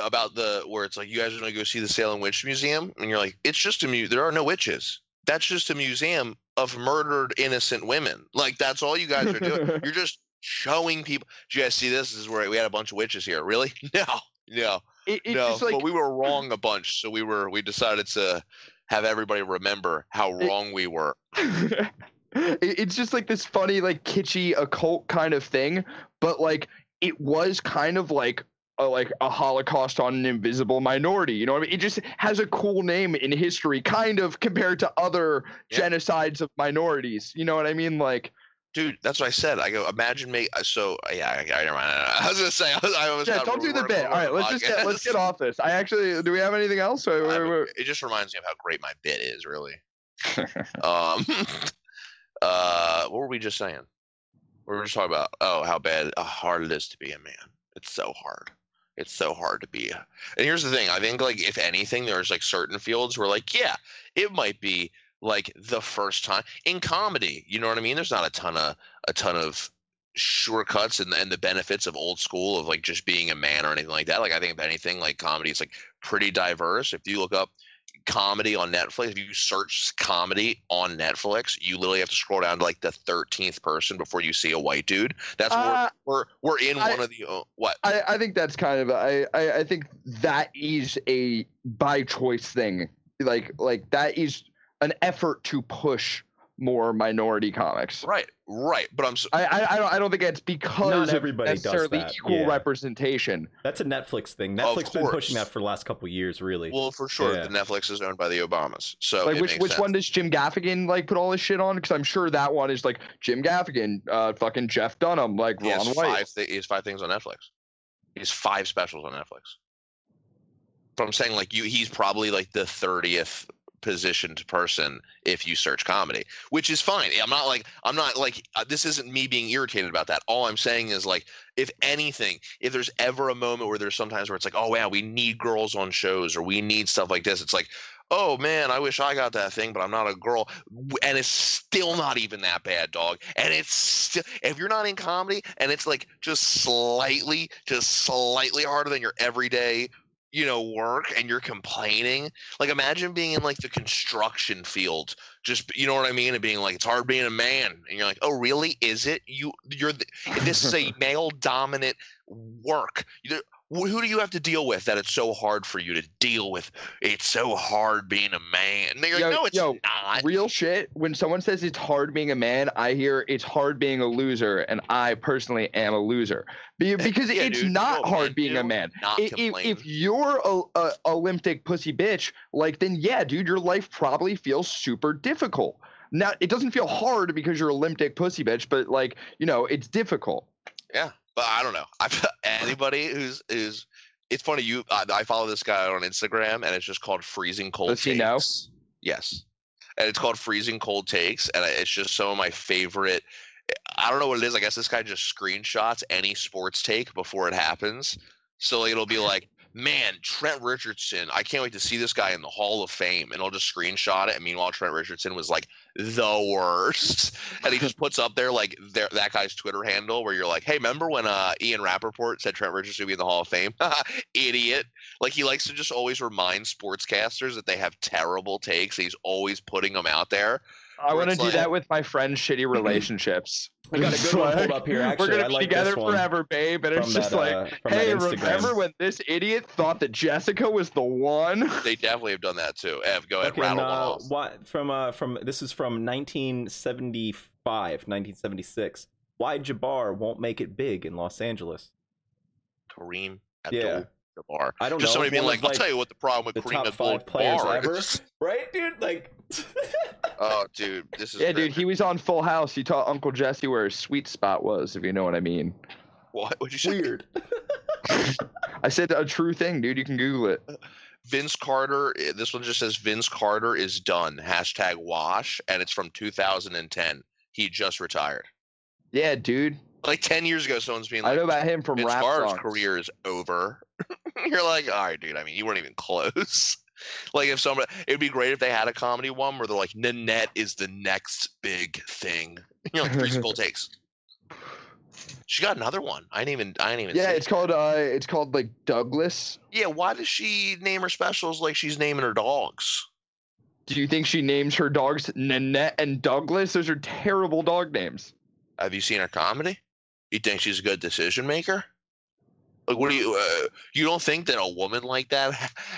about the where it's like you guys are gonna go see the Salem Witch Museum, and you're like, it's just a mu. There are no witches. That's just a museum of murdered innocent women. Like that's all you guys are doing. <laughs> you're just showing people. Do you guys see this? This is where we had a bunch of witches here. Really? <laughs> No, no, It, no. like but we were wrong a bunch, so we were we decided to have everybody remember how It- wrong we were. <laughs> it- it's just like this funny like kitschy occult kind of thing but like it was kind of like a, like a holocaust on an invisible minority you know what i mean it just has a cool name in history kind of compared to other Yeah. genocides of minorities you know what i mean like Dude, that's what I said. I go imagine me. So yeah, I, I, never mind. I was gonna say <laughs> I, was, I almost yeah don't do the bit all right let's just get let's get off this i actually do we have anything else Wait, I mean. It just reminds me of how great my bit is, really. <laughs> um, <laughs> uh, what were we just saying? We were just talking about oh how bad, how hard it is to be a man. It's so hard. It's so hard to be. And here's the thing: I think like if anything, there's like certain fields where like yeah, it might be like the first time in comedy. You know what I mean? There's not a ton of a ton of shortcuts and, and the benefits of old school of like just being a man or anything like that. Like I think if anything, like comedy is like pretty diverse. If you look up comedy on Netflix, if you search comedy on Netflix, you literally have to scroll down to like the thirteenth person before you see a white dude. That's Uh, we're, we're we're in I- one of the uh, what? I, I think that's kind of I, I I think that is a by choice thing. Like like that is an effort to push more minority comics. Right, right. But I'm s- I I, I don't I don't think it's because Not of everybody does necessarily that, equal yeah. representation. That's a Netflix thing. Of Netflix been pushing that for the last couple years, really. well for sure. Yeah. The Netflix is owned by the Obamas, so like it which makes which sense. one does Jim Gaffigan like put all his shit on? Because I'm sure that one is like Jim Gaffigan, uh, fucking Jeff Dunham, like He has Ron White. five. Th- he has five things on Netflix. He has five specials on Netflix. But I'm saying like you, he's probably like the thirtieth positioned person if you search comedy, which is fine. I'm not like I'm not like uh, this isn't me being irritated about that. All I'm saying is like if anything, if there's ever a moment where there's sometimes where it's like, oh wow, we need girls on shows or we need stuff like this, it's like, oh man, I wish I got that thing, but I'm not a girl, and it's still not even that bad, dog. And it's still if you're not in comedy and it's like just slightly, just slightly harder than your everyday you know work and you're complaining like imagine being in like the construction field just you know what i mean? And being like it's hard being a man. And you're like oh really? Is it? You you're the, this is a <laughs> male dominant work who do you have to deal with that it's so hard for you to deal with it's so hard being a man and you're Yo- no it's yo, not Real shit. When someone says it's hard being a man, I hear it's hard being a loser, and I personally am a loser <laughs> because Yeah, it's dude, not hard being a man. If, if you're a, a Olympic pussy bitch, like then yeah, dude, your life probably feels super difficult. Now it doesn't feel hard because you're Olympic pussy bitch, but like you know, it's difficult. Yeah, but I don't know. <laughs> I anybody who's who's it's funny. You, I, I follow this guy on Instagram, and it's just called Freezing Cold Does he Takes. know? Yes, and it's called Freezing Cold Takes, and it's just some of my favorite. I don't know what it is. I guess this guy just screenshots any sports take before it happens. So it'll be like, man, Trent Richardson. I can't wait to see this guy in the Hall of Fame, and I'll just screenshot it. And meanwhile, Trent Richardson was like the worst, <laughs> and he just puts up there like their, that guy's Twitter handle where you're like, hey, remember when uh, Ian Rapoport said Trent Richardson would be in the Hall of Fame? <laughs> Idiot. Like he likes to just always remind sportscasters that they have terrible takes. He's always putting them out there. I want to do like- that with my friends' shitty <clears throat> relationships. I got a good one pulled up here, <laughs> We're gonna I be like together forever, babe. And it's just that, like, uh, hey, remember when this idiot thought that Jessica was the one? <laughs> They definitely have done that too. Ev, go ahead, Okay, rattle and, one uh, off. what from uh from this is from 1975, 1976. Why Jabbar won't make it big in Los Angeles? Kareem Yeah. Abdul-Jabbar. I don't Just know. somebody being one like, I'll tell you what the problem with the Kareem top five players Abdul-Jabbar ever, is. right, dude? Like, <laughs> Oh, dude, this is Yeah, dude, he was on Full House. He taught Uncle Jesse where his sweet spot was, if you know what I mean. What? What'd you say? weird. <laughs> <laughs> I said a true thing, dude. You can Google it. Vince Carter. eh, This one just says Vince Carter is done. Hashtag wash, and it's from 2010. He just retired. Yeah, dude. Like 10 years ago, someone's being like, I know about him from Vince rap songs. career is over. <laughs> You're like, all right, dude. I mean, you weren't even close. <laughs> like, if somebody, it'd be great if they had a comedy one where they're like, Nanette is the next big thing. You know, three <laughs> school takes. She got another one. I didn't even. I didn't even. Yeah, it's it. called uh, it's called like Douglas. Yeah. Why does she name her specials like she's naming her dogs? Do you think she names her dogs Nanette and Douglas? Those are terrible dog names. Have you seen her comedy? You think she's a good decision maker? Like, what do you? Uh, you don't think that a woman like that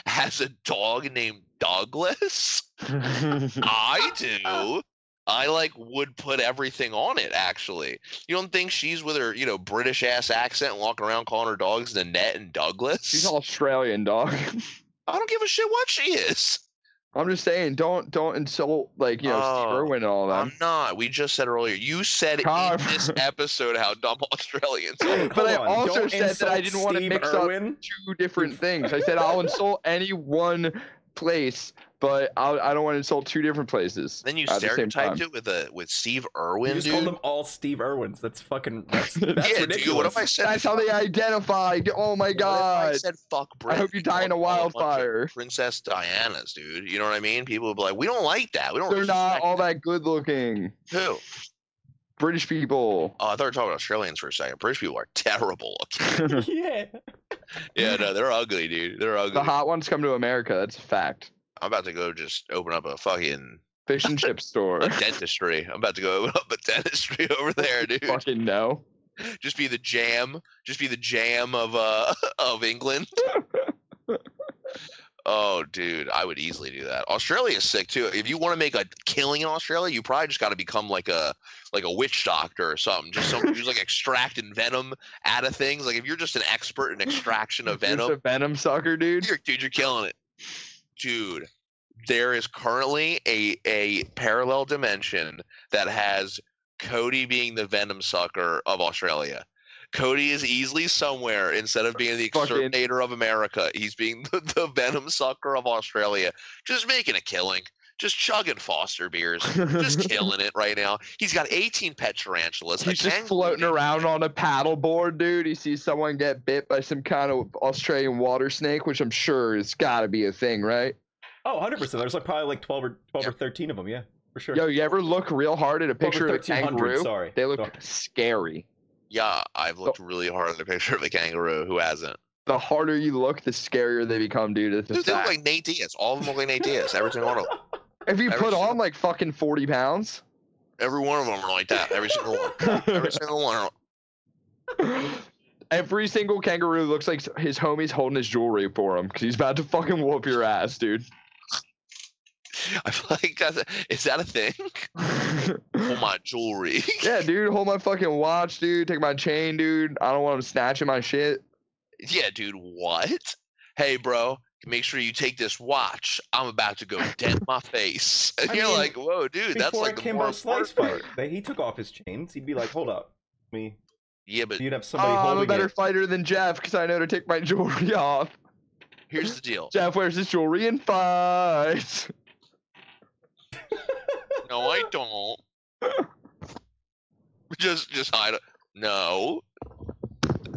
has a dog named Douglas? I <laughs> do. I like would put everything on it. Actually, you don't think she's with her, you know, British ass accent, walking around calling her dogs Nanette and Douglas? She's an Australian, dog. <laughs> I don't give a shit what she is. I'm just saying, don't don't insult like you know Steve Oh, Irwin and all that. I'm not. We just said earlier. You said Carve. in this <laughs> episode how dumb <laughs> Australians are. But I also don't said that I didn't wanna Steve mix up- Two different things. I said I'll insult any one place, but I'll, I don't want to insult two different places. Then you at the same stereotyped time. it with a with Steve You Irwin, just dude. called them all Steve Irwins. That's fucking. That's, <laughs> that's yeah, ridiculous. dude. What if I said? That's how they identified. Oh my what if I said fuck Britain, I hope you die in a called them wildfire. Princess Diana's, dude. You know what I mean? People would be like, we don't like that. We don't. They're not all that good looking. Who? British people. Oh, I thought we were talking about Australians for a second. British people are terrible looking. <laughs> <laughs> yeah. yeah, no, they're ugly, dude. They're ugly. The hot ones come to America. That's a fact. I'm about to go just open up a fucking Fish and chip <laughs> store. a dentistry. I'm about to go open up a dentistry <laughs> over there, <laughs> dude. Fucking no. Just be the jam. Just be the jam of uh of England. Oh, dude, I would easily do that. Australia is sick too. If you want to make a killing in Australia, you probably just got to become like a like a witch doctor or something. Just someone who's like extracting venom out of things. Like if you're just an expert in extraction of Just venom, a venom sucker, dude. you're, dude, you're killing it, dude. There is currently a a parallel dimension that has Cody being the venom sucker of Australia. Cody is easily somewhere instead of being the <laughs> exterminator of America. He's being <laughs> the, the venom sucker of Australia, just making a killing, just chugging Foster beers, just <laughs> killing it right now. He's got 18 pet tarantulas. He's just floating around on a paddleboard, dude. He sees someone get bit by some kind of Australian water snake, which I'm sure has got to be a thing, right? Oh, 100 percent. There's like probably like 12 or 12 or 13 of them. Yeah, for sure. Yo, you ever look real hard at a picture of a kangaroo? Sorry. They look Sorry. scary. Yeah, I've looked really hard at a picture of a kangaroo. Who hasn't? The harder you look, the scarier they become, dude. It's Dude, they look like Nate Diaz. All of them look like Nate Diaz. Every single one of them. If you every put single- on like fucking 40 pounds, Every one of them are like that. Every single one. Every single one. every single kangaroo looks like his homie's holding his jewelry for him because he's about to fucking whoop your ass, dude. <laughs> I feel like that's a, is that a thing? hold my <laughs> jewelry. yeah, <laughs> dude, hold my fucking watch, dude. Take my chain, dude. I don't want him snatching my shit. yeah, dude. What? Hey, bro. Make sure you take this watch. I'm about to go dent my face. And <laughs> I you're mean, like, whoa, dude. That's like the Kimbo more Slice important fight, part. they, he took off his chains. He'd be like, "Hold up, me." Yeah, but You'd have somebody. Oh, somebody I'm a better it. fighter than Jeff because I know to take my jewelry <laughs> off. here's the deal. Jeff wears his jewelry in fights. <laughs> No, I don't. just, just hide it. No.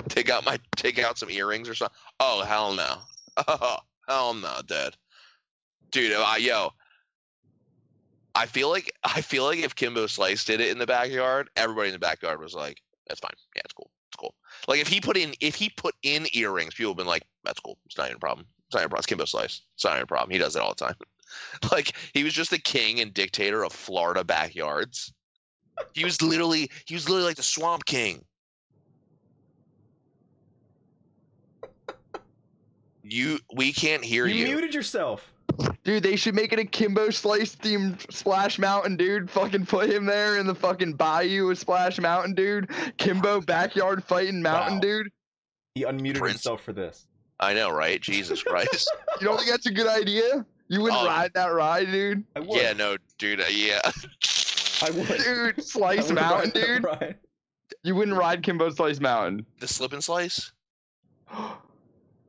Take out my, take out some earrings or something. Oh hell no. Oh hell no, Dad. Dude, I, yo. I feel like <laughs> I feel like if Kimbo Slice did it in the backyard, everybody in the backyard was like, "That's fine. Yeah, it's cool. It's cool." Like if he put in if he put in earrings, people have been like, "That's cool. It's not even a problem. It's not even a problem. It's Kimbo Slice. It's not even a problem. He does it all the time." <laughs> like he was just the king and dictator of Florida backyards. He was literally he was literally like the Swamp King. You we can't hear You you. muted yourself. Dude, they should make it a Kimbo Slice themed Splash Mountain, dude. Fucking put him there in the fucking bayou of Splash Mountain, dude. Kimbo backyard fighting mountain, Wow. dude. He unmuted Prince. himself for this. I know, right? Jesus <laughs> Christ. You don't think that's a good idea? You wouldn't Oh. ride that ride, dude? I would. yeah, no, dude. Uh, yeah. I would. <laughs> Dude, I Slice would Mountain, dude. You wouldn't ride Kimbo Slice Mountain. the slip and slice. <gasps> <laughs>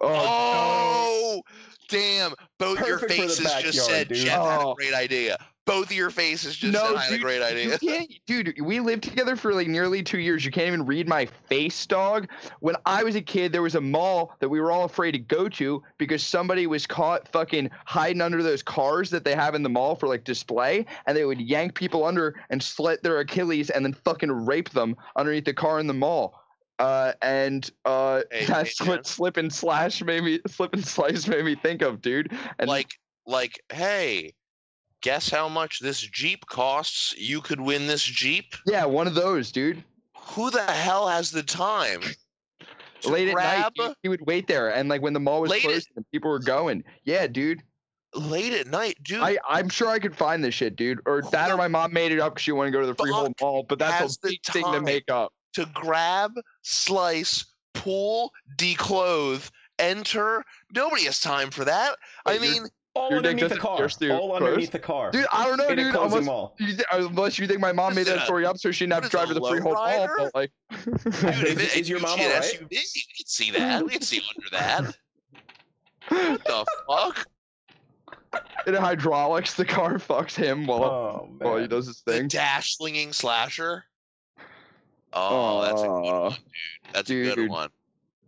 Oh, Oh, damn! Both your Perfect the faces just said dude. Jeff had a Oh. great idea. Both of your faces just no, said I had a great idea. You <laughs> can't, dude, we lived together for like nearly two years. You can't even read my face, dog. When I was a kid, there was a mall that we were all afraid to go to because somebody was caught fucking hiding under those cars that they have in the mall for like display, and they would yank people under and slit their Achilles and then fucking rape them underneath the car in the mall. Uh, and uh, Hey, <laughs> that's hey, man. what slip and slash made me slip and slice made me think of, dude. And like, like, hey, guess how much this Jeep costs? You could win this Jeep. yeah, one of those, dude. Who the hell has the time? late at night, he, would wait there, and like when the mall was at- closed and people were going, yeah, dude. late at night, dude. I I'm sure I could find this shit, dude. Or that, or my mom made it up because she wanted to go to the Freehold Mall. But that's a big thing to make up. To grab, slice, pull, declothe, enter. Nobody has time for that. I Wait, you're- mean, All Your underneath the doesn't car. All clothes? underneath the car. Dude, I don't know, in dude. Unless mall. you, thi- unless you think my mom What made that a- story up so she didn't have to drive to a the Freehold Mall. But like, <laughs> dude, if Is- it, is your mom she had alright? SUV, we could see that. We can see under that. <laughs> What the fuck? in hydraulics, the car fucks him while, Oh while he does his The thing. dash slinging slasher. Oh, that's a good one, dude. That's a good one.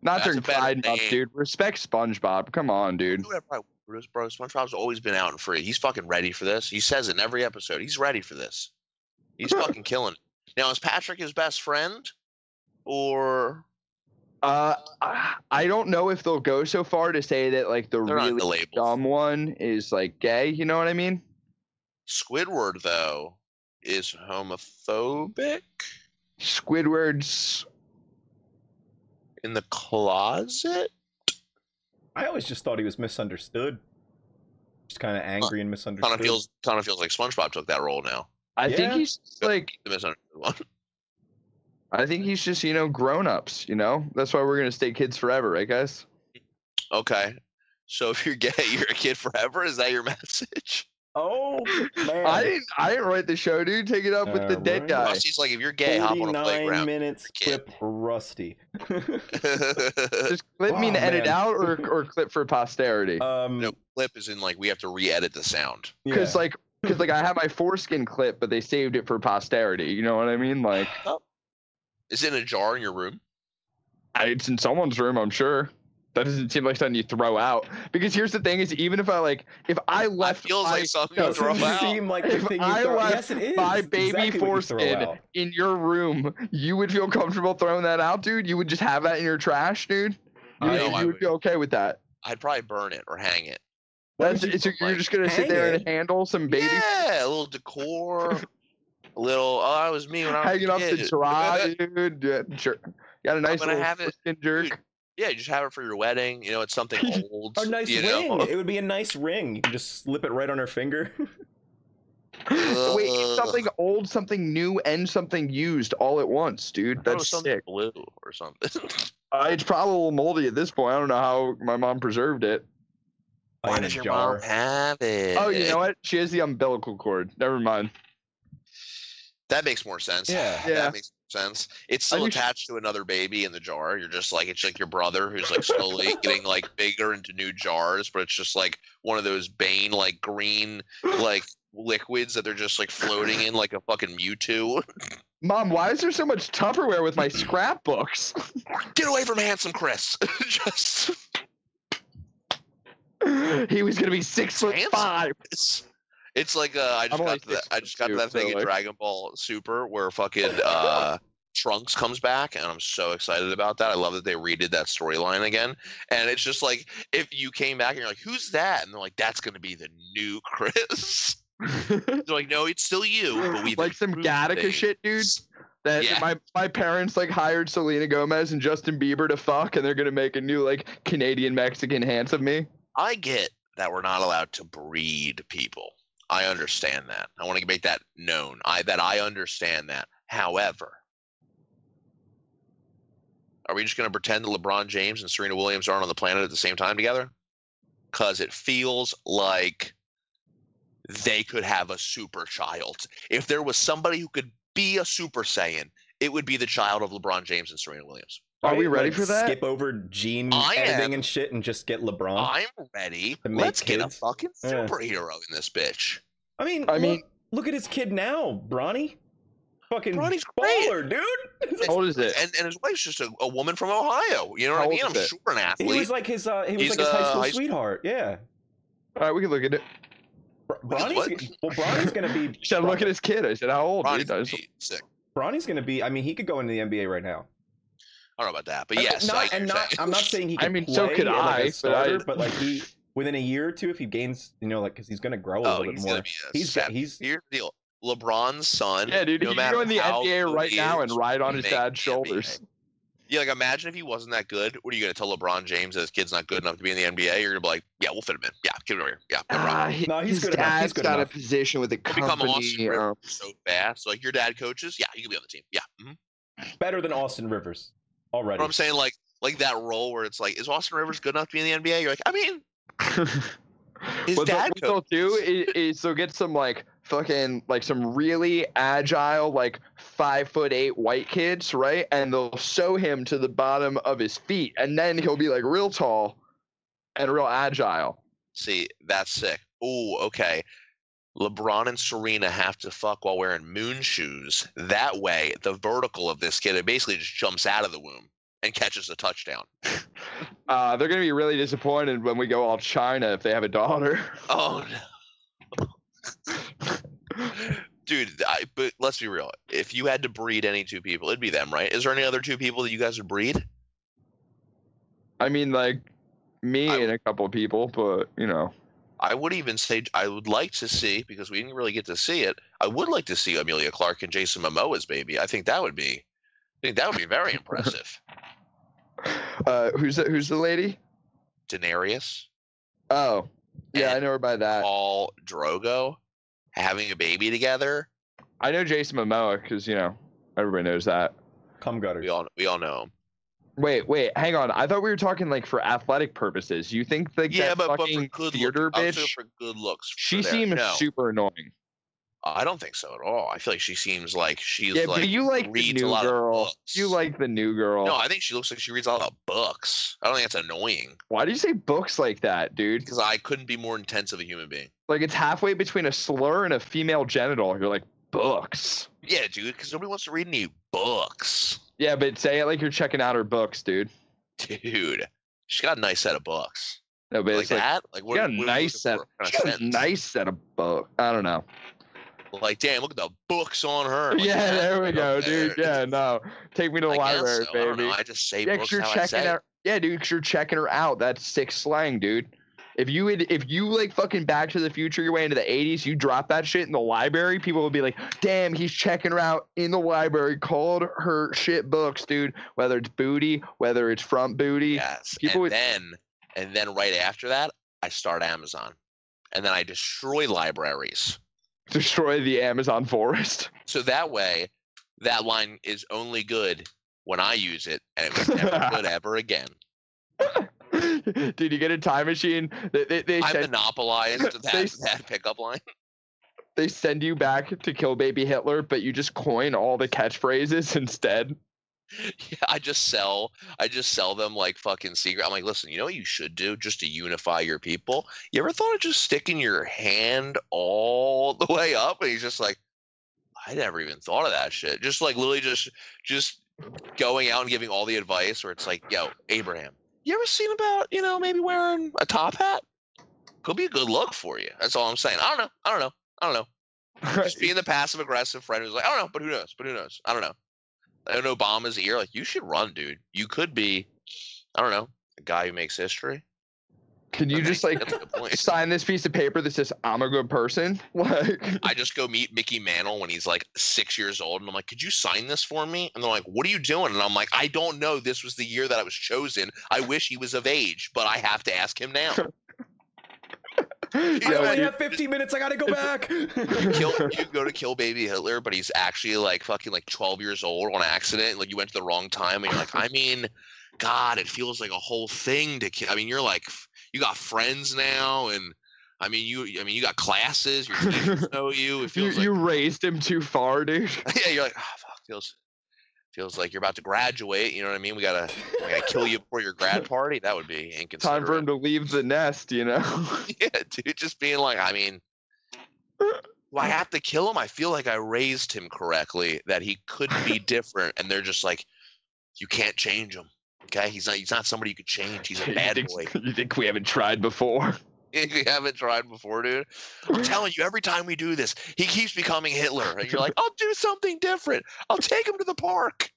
Not That's during Pride Month, dude. Respect SpongeBob. Come on, dude. Dude, bro, bro, SpongeBob's always been out and free. He's fucking ready for this. He says it in every episode. He's ready for this. He's <laughs> fucking killing it. Now, is Patrick his best friend? Or Uh, I don't know if they'll go so far to say that like the they're really the dumb one is like gay. You know what I mean? Squidward, though, is homophobic Squidward's in the closet. I always just thought he was misunderstood. Just kind of angry and misunderstood. Kind of feels, kind of feels like SpongeBob took that role now. I think he's just, like The misunderstood one. <laughs> I think he's just you know grown ups. You know that's why we're gonna stay kids forever, right, guys? Okay, so if you're gay, <laughs> you're a kid forever. Is that your <laughs> message? Oh man. I didn't. I didn't write the show, dude. Take it up with the dead Alright. guy. Rusty's like, if you're gay, hop on a 49 playground. minutes clip rusty. <laughs> Just clip me Oh, to edit out, or or clip for posterity. um no, clip is in like we have to re-edit the sound. Because yeah. like, because like I have my foreskin clip, but they saved it for posterity. You know what I mean? Like, Is it in a jar in your room? I, it's in someone's room, I'm sure. That doesn't seem like something you throw out. Because here's the thing: is even if I like, if I left That feels my, like something no, you throw doesn't out. seem like the If thing you I throw. left Yes, it is. my baby exactly what you foreskin in your room, you would feel comfortable throwing that out, dude. You would just have that in your trash, dude. You, I would- know you I would would. be okay with that. I'd probably burn it or hang it. That's you it's, you're like, just gonna sit hang there and handle some baby Yeah, a little decor. a little. Oh, that was me when I was hanging a up to kid. dry, dude. Yeah, jer- got a nice gonna little have it- foreskin jerk. Dude, Yeah, you just have it for your wedding. You know, it's something <laughs> old. A nice you ring. know? It would be a nice ring. You can just slip it right on her finger. <laughs> Wait, something old, something new, and something used all at once, dude. I thought it was That's something sick. blue or something. <laughs> Uh, it's probably a little moldy at this point. I don't know how my mom preserved it. Why does your jar. mom have it? Oh, you know what? She has the umbilical cord. Never mind. That makes more sense. Yeah. Yeah. That makes more sense. It's still attached to another baby in the jar. You're just like it's like your brother who's like slowly <laughs> getting like bigger into new jars, but it's just like one of those Bane like green like liquids that they're just like floating in like a fucking Mewtwo. <laughs> Mom, why is there so much Tupperware with my scrapbooks? <laughs> Get away from handsome Chris. just he was gonna be six foot Handsome. five. It's like uh, I just got to that, I just got to that thing so, in like- Dragon Ball Super where fucking uh Trunks comes back, and I'm so excited about that. I love that they redid that storyline again. And it's just like if you came back and you're like, "Who's that?" and they're like, "That's gonna be the new <laughs> Chris." <laughs> they're like, "No, it's still you, but we've like some Gattaca things." shit, dude. That Yeah. my my parents like hired Selena Gomez and Justin Bieber to fuck, and they're gonna make a new like Canadian Mexican handsome me. I get that we're not allowed to breed people. I understand that. I want to make that known. I that I understand that. However, are we just going to pretend that LeBron James and Serena Williams aren't on the planet at the same time together? Because it feels like they could have a super child. If there was somebody who could be a Super Saiyan, it would be the child of LeBron James and Serena Williams. Are we ready Like, for that? Skip over gene I editing am. and shit and just get LeBron. I'm ready. Let's get a kids? fucking Yeah. superhero in this bitch. I mean, I look, mean- look at his kid now, Bronny. Fucking Bronny's great. baller, dude. <laughs> How old is it? and, and his wife's just a, a woman from Ohio. You know what I mean? I'm it? sure an he athlete. was like his uh, he was He's, like his high uh, school high school- sweetheart. Yeah. All right, we can look at it. Br- Look at what? Bronny's well, Bronny's gonna be. <laughs> She said, look at his kid. I said, how old? Ronnie's Dude? Gonna be sick. Bronny's gonna be. I mean, he could go into the NBA right now. I don't know about that, but I- yes, not, I and not. I'm not saying he. <laughs> I Could mean, so play could at, like, a I, but I- but like he <laughs> within a year or two, if he gains, you know, like because he's gonna grow a Oh, little bit he's more. gonna be a He's seven. he's Here's the deal: LeBron's son. yeah, dude. no he can matter go in the NBA right he now and is, ride on his dad's the NBA. shoulders. Yeah, like imagine if he wasn't that good. What are you gonna tell LeBron James that his kid's not good enough to be in the NBA? You're gonna be like, yeah, we'll fit him in. Yeah, get him over here. Yeah, no. Ah, he- No, he's his good enough. He's dad's good got enough. a position with a He'll become company. Austin um, Rivers so fast. Like your dad coaches, yeah, he can be on the team. Yeah. hmm better than Austin Rivers already. I'm saying like like that role where it's like, is Austin Rivers good enough to be in the NBA? You're like, I mean, <laughs> His what, dad what they'll do is, is they'll get some like fucking like some really agile like five foot eight white kids, right? And they'll sew him to the bottom of his feet, and then he'll be like real tall and real agile. see, that's sick. Oh, okay. LeBron and Serena have to fuck while wearing moon shoes. That way, the vertical of this kid it basically just jumps out of the womb and catches a touchdown. <laughs> Uh, they're gonna be really disappointed when we go all China if they have a daughter. <laughs> Oh no. Dude, I, but let's be real. If you had to breed any two people, it'd be them, right? Is there any other two people that you guys would breed? I mean, like me I- and a couple of people, but you know. I would even say I would like to see because we didn't really get to see it. I would like to see Emilia Clarke and Jason Momoa's baby. I think that would be, I think that would be very <laughs> impressive. Uh, who's the, who's the lady? Daenerys, Oh, yeah, I know her by that. Khal Drogo, having a baby together. I know Jason Momoa because you know everybody knows that. Come gutters. We all we all know him. Wait, wait, hang on. I thought we were talking like for athletic purposes. You think like yeah, that but, but fucking for good theater look, bitch? for good looks. She for there. seems no, super annoying. I don't think so at all. I feel like she seems like she's Yeah, like but you like the new girl. books. You like the new girl. No, I think she looks like she reads a lot of books. I don't think that's annoying Why do you say books like that, dude? because I couldn't be more intense of a human being. Like it's halfway between a slur and a female genital. You're like books. Yeah, dude, because nobody wants to read any books, Yeah, but say it like you're checking out her books, dude. dude. She's got a nice set of books. No, but Like it's like that? Like what? got a what nice set. looking for? What She got of a nice set of books. I don't know. Like, damn, look at the books on her. Like, yeah, there we go, there. dude. Yeah, no, take me to the I library, so. I baby. know. I just say Yeah, books you're I checking her. Yeah, dude, you're checking her out. That's sick slang, dude. If you would, if you like fucking Back to the Future your way into the '80s, you drop that shit in the library, people would be like, "Damn, he's checking her out in the library." Called her shit books, dude. Whether it's booty, whether it's front booty. Yes. People and would- then and then right after that, I start Amazon. And then I destroy libraries. Destroy the Amazon forest. So that way, that line is only good when I use it, and it was never <laughs> good ever again. <laughs> <laughs> Did you get a time machine? They, they, they, I send, monopolized <laughs> They that, s- that pickup line. <laughs> they send you back to kill baby Hitler, but you just coin all the catchphrases instead. Yeah, I just sell. I just sell them like fucking secret. I'm like, listen, you know what you should do just to unify your people? You ever thought of just sticking your hand all the way up? And he's just like, I never even thought of that shit. Just like literally just just going out and giving all the advice where it's like, yo, Abraham, you ever seen about, you know, maybe wearing a top hat? Could be a good look for you. That's all I'm saying. I don't know. I don't know. I don't know. <laughs> Just being the passive aggressive friend who's like, I don't know, but who knows? But who knows? I don't know. In Obama's ear, like, you should run, dude. You could be, I don't know, a guy who makes history. Can you just like that's a good point. sign this piece of paper that says I'm a good person? <laughs> Like I just go meet Mickey Mantle when he's like six years old, and I'm like, "Could you sign this for me?" And they're like, "What are you doing?" And I'm like, "I don't know. This was the year that I was chosen. I wish he was of age, but I have to ask him now." <laughs> I only have 15 minutes. I gotta go back. You kill, <laughs> you go to kill baby Hitler, but he's actually like fucking like 12 years old on accident. Like you went to the wrong time, and you're like, I mean, God, it feels like a whole thing to kill. I mean, you're like, f- you got friends now, and I mean, you, I mean, you got classes. Your teachers <laughs> know you. It you, feels you like, raised him too far, dude. <laughs> yeah, you're like, ah, fuck, feels, feels like you're about to graduate. You know what I mean? We gotta, we gotta kill you before your grad <laughs> party. That would be inconsiderate. Time for him to leave the nest, you know. yeah, dude, just being like, I mean, do I have to kill him? I feel like I raised him correctly, that he could be different, and they're just like, you can't change him. Okay, he's not. He's not somebody you could change. He's a <laughs> you, bad think, boy. <laughs> you think we haven't tried before? <laughs> you haven't tried before, dude. I'm telling you, every time we do this, he keeps becoming Hitler, and you're like, I'll do something different. I'll take him to the park.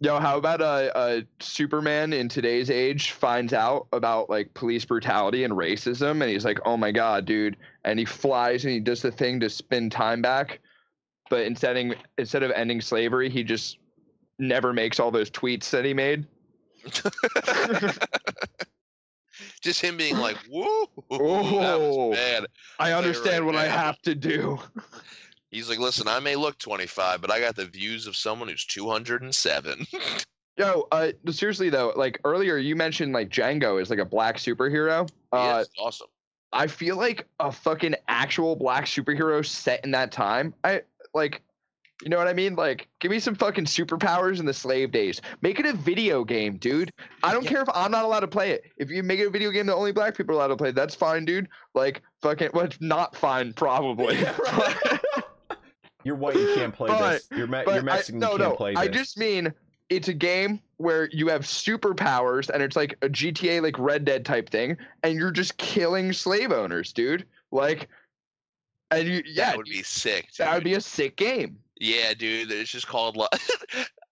Yo, how about a, a Superman in today's age finds out about like police brutality and racism, and he's like, "Oh my god, dude!" And he flies and he does the thing to spin time back, but instead of, instead of ending slavery, he just never makes all those tweets that he made. <laughs> Just him being like, "Whoa, that Oh. was bad." I understand right, what I have to do. He's like, "Listen, I may look 25, but I got the views of someone who's 207." Yo, uh, seriously though, like earlier you mentioned like Django is like a black superhero. Uh, yes, awesome. I feel like a fucking actual black superhero set in that time. I like, you know what I mean? Like, give me some fucking superpowers in the slave days. Make it a video game, dude. I don't Yeah. care if I'm not allowed to play it. If you make it a video game that only black people are allowed to play, that's fine, dude. Like, fucking, well, it's not fine, probably. <laughs> <laughs> You're white. You can't play this. You're, Me- you're I- Mexican. no, you can't no. play I just mean it's a game where you have superpowers and it's like a GTA like Red Dead type thing, and you're just killing slave owners, dude. Like, and you, yeah, that would be sick. Dude. that would be a sick game. Yeah, dude. It's just called. <laughs>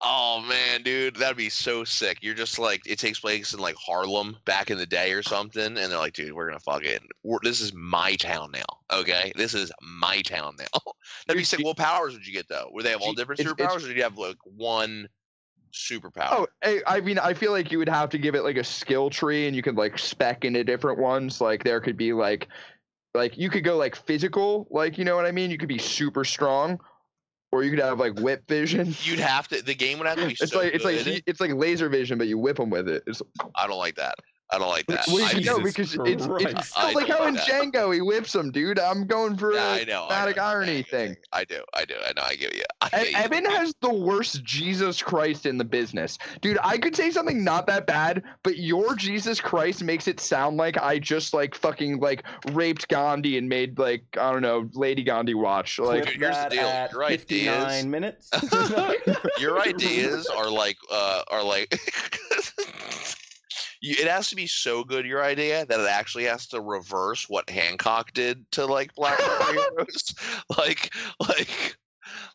Oh man, dude, that'd be so sick. You're just like it takes place in like Harlem back in the day or something, and they're like, dude, we're gonna fuck it. We're, this is my town now. Okay, this is my town now. <laughs> That'd be sick. do- What powers would you get though? Would they have all different it's- it's- superpowers, or did you have like one superpower? Oh, I, I mean, I feel like you would have to give it like a skill tree, and you could like spec into different ones. Like there could be like, like you could go like physical, like you know what I mean. You could be super strong, or you could have like whip vision. You'd have to. The game would have to be. It's so like it's like it's like laser vision, but you whip them with it. It's I don't like that. I don't like that. Well, I you know, Jesus because it's, it's Christ. It's like don't how in like that. Django he whips them, dude. I'm going for Yeah, a I know. I dramatic know. irony Yeah, thing. I do. I do. I know. I give you. I E- get you. Evan has the worst Jesus Christ in the business. Dude, I could say something not that bad, but your Jesus Christ makes it sound like I just like fucking like raped Gandhi and made like I don't know, Lady Gandhi watch. Like Clip Dude, here's the deal. at You're right, Diaz. 59 minutes. <laughs> <laughs> Your ideas are like uh are like <laughs> you, it has to be so good your idea that it actually has to reverse what Hancock did to like black <laughs> heroes. like like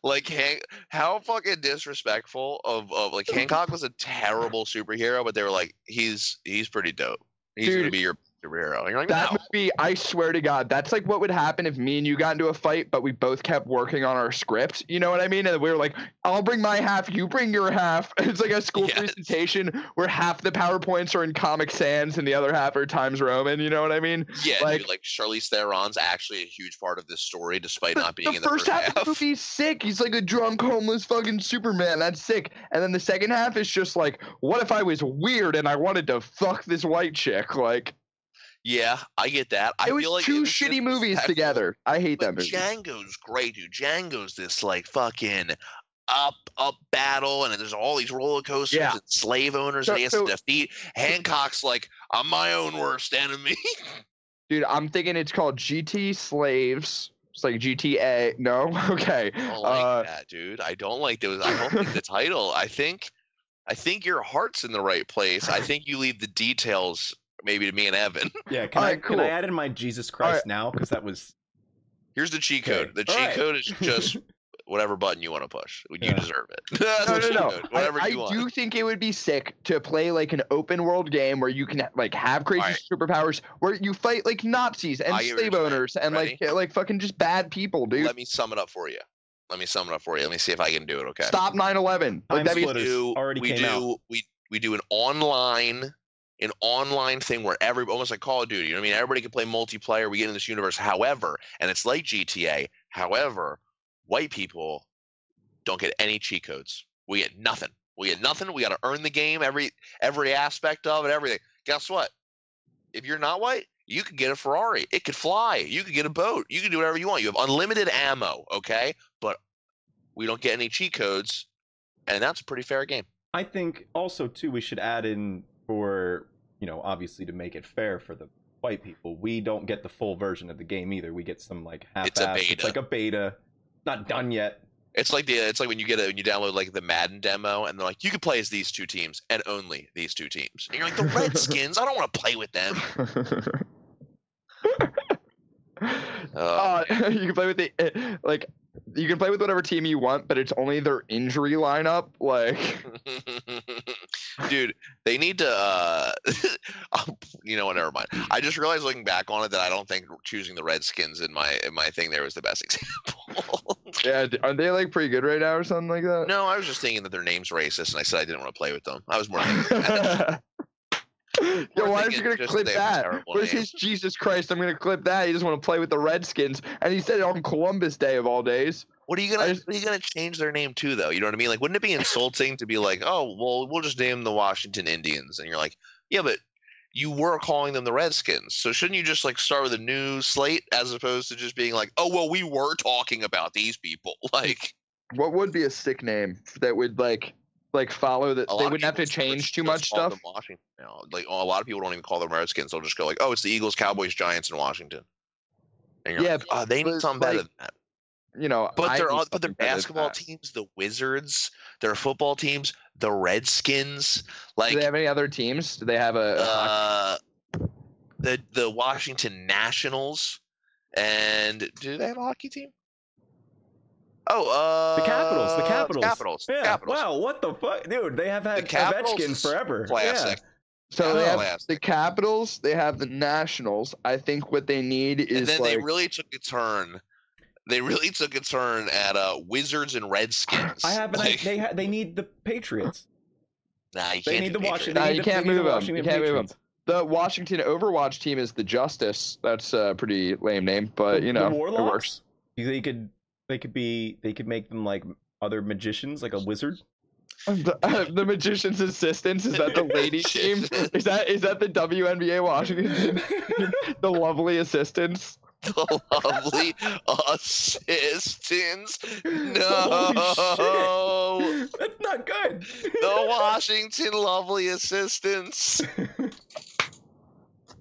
like Han- how fucking disrespectful of, of like Hancock was a terrible superhero, but they were like he's he's pretty dope. He's gonna be your you're like that no. movie, I swear to God, that's like what would happen if me and you got into a fight, but we both kept working on our script. You know what I mean? And we were like, I'll bring my half, you bring your half. <laughs> It's like a school Yes. presentation where half the PowerPoints are in Comic Sans and the other half are Times Roman. You know what I mean? Yeah, like- dude, like Charlize Theron's actually a huge part of this story, despite not being the in the first half of the movie is sick. He's like a drunk, homeless fucking Superman. That's sick. And then the second half is just like, what if I was weird and I wanted to fuck this white chick? Like, Yeah, I get that. I it was feel like two was shitty movies together. I hate that But movie. Django's great, dude. Django's this like fucking up up battle, and there's all these roller coasters Yeah. and slave owners So- that he has so- to defeat. Hancock's like, I'm my own worst enemy. <laughs> Dude, I'm thinking it's called GT Slaves. It's like GTA. No? <laughs> Okay. I don't like Uh, that, dude. I don't like those. I don't think the <laughs> title. I think, I think your heart's in the right place. I think you leave the details maybe to me and Evan. <laughs> yeah, can I Alright, can I add in my Jesus Christ Alright. now? Because that was Here's the cheat Okay. code. The cheat Alright. code is <laughs> just whatever button you want to push. You Yeah. deserve it. <laughs> That's no, the no, no. code. I, Whatever I you want. do think it would be sick to play like an open world game where you can like have crazy Alright. superpowers, where you fight like Nazis and I slave owners and like like fucking just bad people, dude. Let me sum it up for you. Let me sum it up for you. Let me see if I can do it. Okay. Stop 9/11. Like Time that'd be splitters do already we came do out. we we do an online an online thing where every almost like Call of Duty. You know I mean? Everybody can play multiplayer. We get in this universe. However, and it's like GTA. However, white people don't get any cheat codes. We get nothing. We get nothing. We got to earn the game every every aspect of it. Everything. Guess what? If you're not white, you could get a Ferrari. It could fly. You could get a boat. You can do whatever you want. You have unlimited ammo. Okay, but we don't get any cheat codes, and that's a pretty fair game. I think also too we should add in for you know obviously to make it fair for the white people. We don't get the full version of the game either. We get some like half It's a It's like a beta, not done yet. It's like the it's like when you get a when you download like the Madden demo and they're like you can play as these two teams and only these two teams. And you're like the <laughs> Redskins, I don't want to play with them. <laughs> Uh, uh, <laughs> you can play with the eh, like you can play with whatever team you want, but it's only their injury lineup. Like <laughs> <laughs> Dude, they need to uh you know what, never mind. I just realized looking back on it that I don't think choosing the Redskins in my in my thing there was the best example. yeah, aren't they like pretty good right now or something like that? no, I was just thinking that their name's racist and I said I didn't want to play with them. I was more. Yo, why is he gonna clip that? Where's his Jesus Christ? I'm gonna clip that. He doesn't want to play with the Redskins, and he said it on Columbus Day of all days. What are you gonna just- what are you gonna change their name to though? You know what I mean? Like wouldn't it be insulting to be like, oh well we'll just name the Washington Indians and you're like, Yeah, but you were calling them the Redskins. So shouldn't you just like start with a new slate as opposed to just being like, Oh well we were talking about these people. <laughs> Like What would be a sick name that would like like follow that? They wouldn't have to change too much stuff. Washington now. Like a lot of people don't even call them Redskins, they'll just go like, Oh, it's the Eagles, Cowboys, Giants, and Washington. And Yeah, like, oh, they need something better than that. You know, But I need oth- but their something better than basketball teams, the Wizards, their football teams, the Redskins, like Do they have any other teams? Do they have a? a uh, the the Washington Nationals, and do they have a hockey team? Oh, uh, The Capitals, the Capitals, Capitals, Yeah. Capitals. Wow, what the fuck, dude? They have had Capitals Ovechkin forever. Classic. so they have classic. the Capitals. They have the Nationals. I think what they need is And then like they really took a turn. They really took a turn at uh, Wizards and Redskins. I have an. Like, they ha- they need the Patriots. nah, you They can't need do the Washington. Nah, you the, can't they need the move 'em. You can't move 'em. Patriots. the Washington Overwatch team is the Justice. That's a pretty lame name, but The- you the know it works. You think you could They could be. They could make them like other magicians, like a wizard. <laughs> The, uh, <laughs> the magician's assistants is that the lady team? <laughs> Is that is that the WNBA Washington? the lovely assistants. The lovely assistants. Holy No. shit. That's not good. The Washington lovely assistants.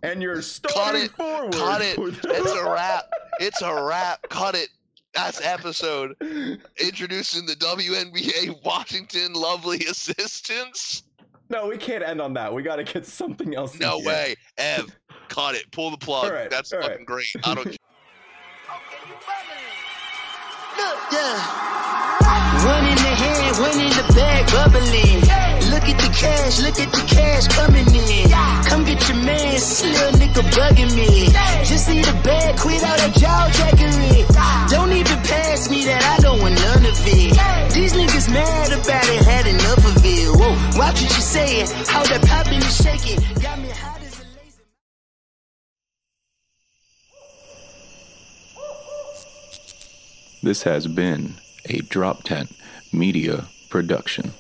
and you're starting it. forward. Cut it. It's a wrap. It's a wrap. Cut it. That's episode. Introducing the WNBA Washington lovely assistants. No, we can't end on that. We got to get something else. in No here. way. Ev, caught it. Pull the plug. All right, That's all right. fucking great. I don't <laughs> Yeah. One in the hand, one in the bag, bubbling. Look at the cash, look at the cash coming in. Come get your man, this little nigga bugging me. Just need a bag, quit all that jaw jackery. Don't even pass me that, I don't want none of it. These niggas mad about it, had enough of it. Whoa, you how that and shaking. Got me hot. This has been a Drop Tent Media Production.